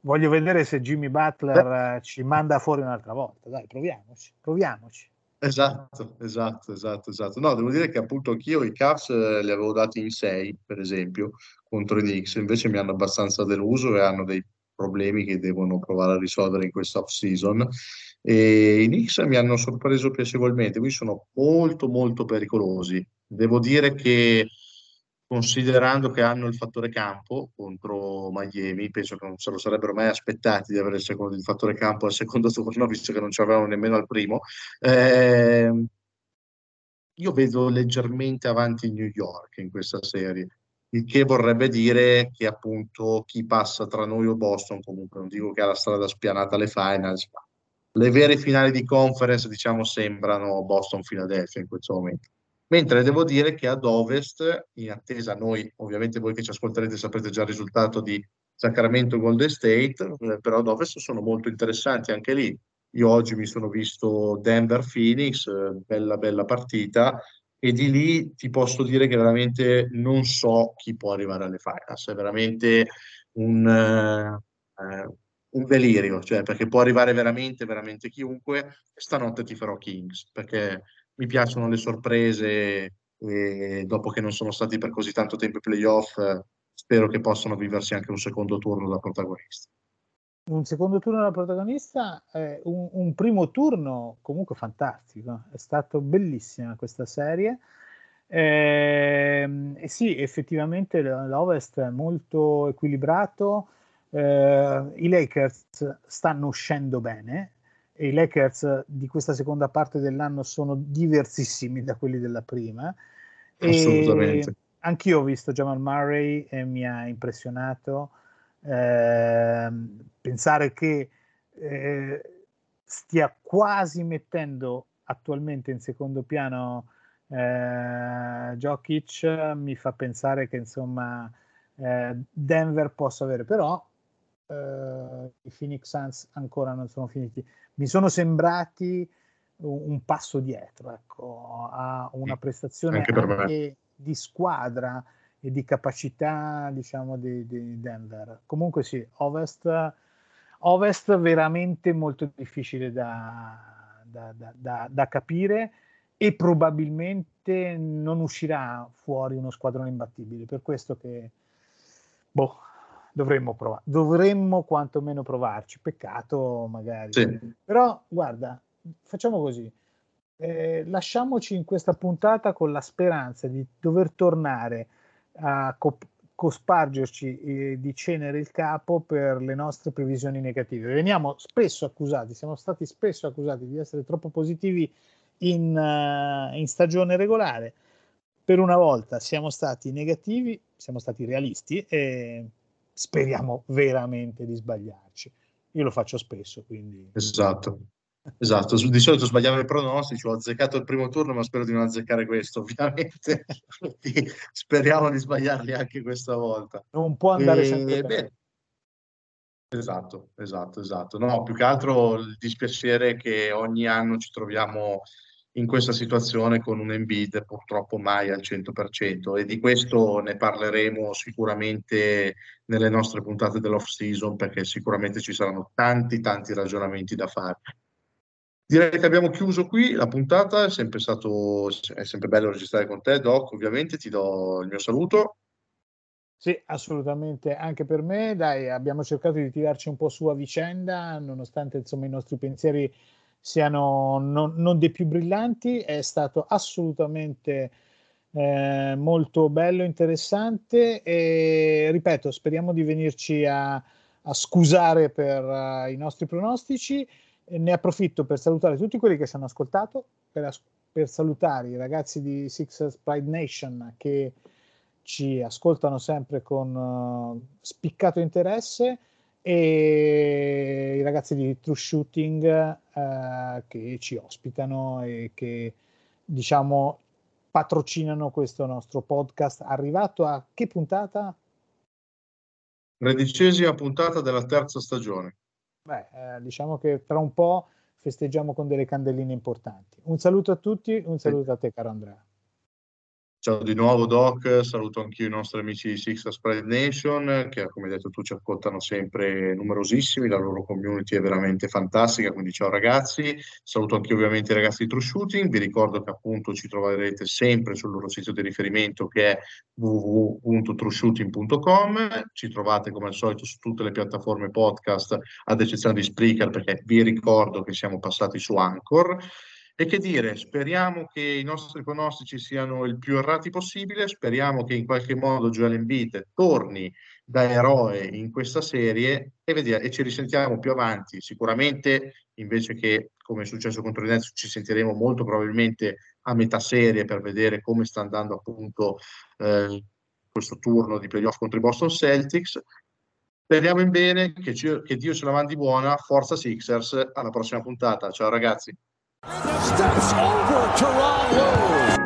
Voglio vedere se Jimmy Butler Beh. ci manda fuori un'altra volta. Dai, proviamoci, proviamoci. Esatto, esatto, esatto, esatto. No, devo dire che appunto anch'io i Cavs eh, li avevo dati in 6, per esempio, contro i Knicks, invece mi hanno abbastanza deluso e hanno dei problemi che devono provare a risolvere in questa off-season e i Knicks mi hanno sorpreso piacevolmente, quindi sono molto molto pericolosi. Devo dire che considerando che hanno il fattore campo contro Miami, penso che non se lo sarebbero mai aspettati di avere il, secondo, il fattore campo al secondo turno, visto che non ci avevano nemmeno al primo. Eh, io vedo leggermente avanti New York in questa serie, il che vorrebbe dire che appunto chi passa tra noi o Boston, comunque non dico che ha la strada spianata alle finals, ma le vere finali di conference, diciamo, sembrano Boston-Philadelphia in questo momento. Mentre devo dire che ad ovest, in attesa noi, ovviamente voi che ci ascolterete saprete già il risultato di Sacramento Golden State, eh, però ad ovest sono molto interessanti anche lì. Io oggi mi sono visto Denver Phoenix, eh, bella bella partita, e di lì ti posso dire che veramente non so chi può arrivare alle finals, è veramente un, eh, un delirio, cioè perché può arrivare veramente, veramente chiunque. Stanotte ti farò Kings, perché mi piacciono le sorprese e dopo che non sono stati per così tanto tempo i playoff, spero che possano viversi anche un secondo turno da protagonista. Un secondo turno da protagonista, eh, un, un, primo turno comunque fantastico, è stato bellissima questa serie. Eh, sì, effettivamente l'Ovest è molto equilibrato, eh, i Lakers stanno uscendo bene, e i Lakers di questa seconda parte dell'anno sono diversissimi da quelli della prima. Assolutamente. anch'io ho visto Jamal Murray e mi ha impressionato eh, pensare che eh, stia quasi mettendo attualmente in secondo piano eh, Jokic mi fa pensare che insomma eh, Denver possa avere però eh, i Phoenix Suns ancora non sono finiti mi sono sembrati un, passo dietro ecco, a una prestazione anche, anche di squadra e di capacità diciamo di, di Denver. Comunque sì, Ovest, Ovest veramente molto difficile da, da, da, da, capire e probabilmente non uscirà fuori uno squadrone imbattibile. Per questo che boh, dovremmo provare, dovremmo quantomeno provarci. Peccato magari. Sì. Però guarda, facciamo così. Eh, lasciamoci in questa puntata con la speranza di dover tornare a co- cospargerci eh, di cenere il capo per le nostre previsioni negative. Veniamo spesso accusati, siamo stati spesso accusati di essere troppo positivi in, uh, in stagione regolare. Per una volta siamo stati negativi, siamo stati realisti e speriamo veramente di sbagliarci. Io lo faccio spesso, quindi... Esatto. Esatto, di solito sbagliamo i pronostici, ho azzeccato il primo turno, ma spero di non azzeccare questo, ovviamente. speriamo di sbagliarli anche questa volta. Non può andare e, sempre bene. Esatto, esatto, esatto. No, più che altro il dispiacere che ogni anno ci troviamo in questa situazione con un Embiid purtroppo mai al 100% e di questo ne parleremo sicuramente nelle nostre puntate dell'off season perché sicuramente ci saranno tanti tanti ragionamenti da fare. Direi che abbiamo chiuso qui la puntata, è sempre stato è sempre bello registrare con te Doc, ovviamente ti do il mio saluto. Sì, assolutamente, anche per me, dai, abbiamo cercato di tirarci un po' su a vicenda, nonostante insomma i nostri pensieri siano non, non dei più brillanti, è stato assolutamente eh, molto bello, interessante e ripeto, speriamo di venirci a, a scusare per uh, i nostri pronostici. E ne approfitto per salutare tutti quelli che ci hanno ascoltato, per, per salutare i ragazzi di Sixers Pride Nation che ci ascoltano sempre con uh, spiccato interesse e i ragazzi di True Shooting eh, che ci ospitano e che diciamo patrocinano questo nostro podcast arrivato a che puntata? Tredicesima puntata della terza stagione. Beh, eh, diciamo che tra un po' festeggiamo con delle candelline importanti. Un saluto a tutti, un saluto a te caro Andrea. Ciao di nuovo Doc, saluto anch'io i nostri amici di Six Spread Nation che come hai detto tu ci ascoltano sempre numerosissimi, la loro community è veramente fantastica, quindi ciao ragazzi, saluto anche ovviamente i ragazzi di True Shooting, vi ricordo che appunto ci troverete sempre sul loro sito di riferimento che è www.trueshooting.com, ci trovate come al solito su tutte le piattaforme podcast ad eccezione di Spreaker perché vi ricordo che siamo passati su Anchor. E che dire, speriamo che i nostri pronostici siano il più errati possibile, speriamo che in qualche modo Joel Embiid torni da eroe in questa serie e, vediamo, e ci risentiamo più avanti. Sicuramente, invece che come è successo contro i Nets, ci sentiremo molto probabilmente a metà serie per vedere come sta andando appunto eh, questo turno di playoff contro i Boston Celtics. Speriamo in bene, che, ci, che Dio ce la mandi buona, forza Sixers, alla prossima puntata. Ciao ragazzi. Steps over Teron Lou.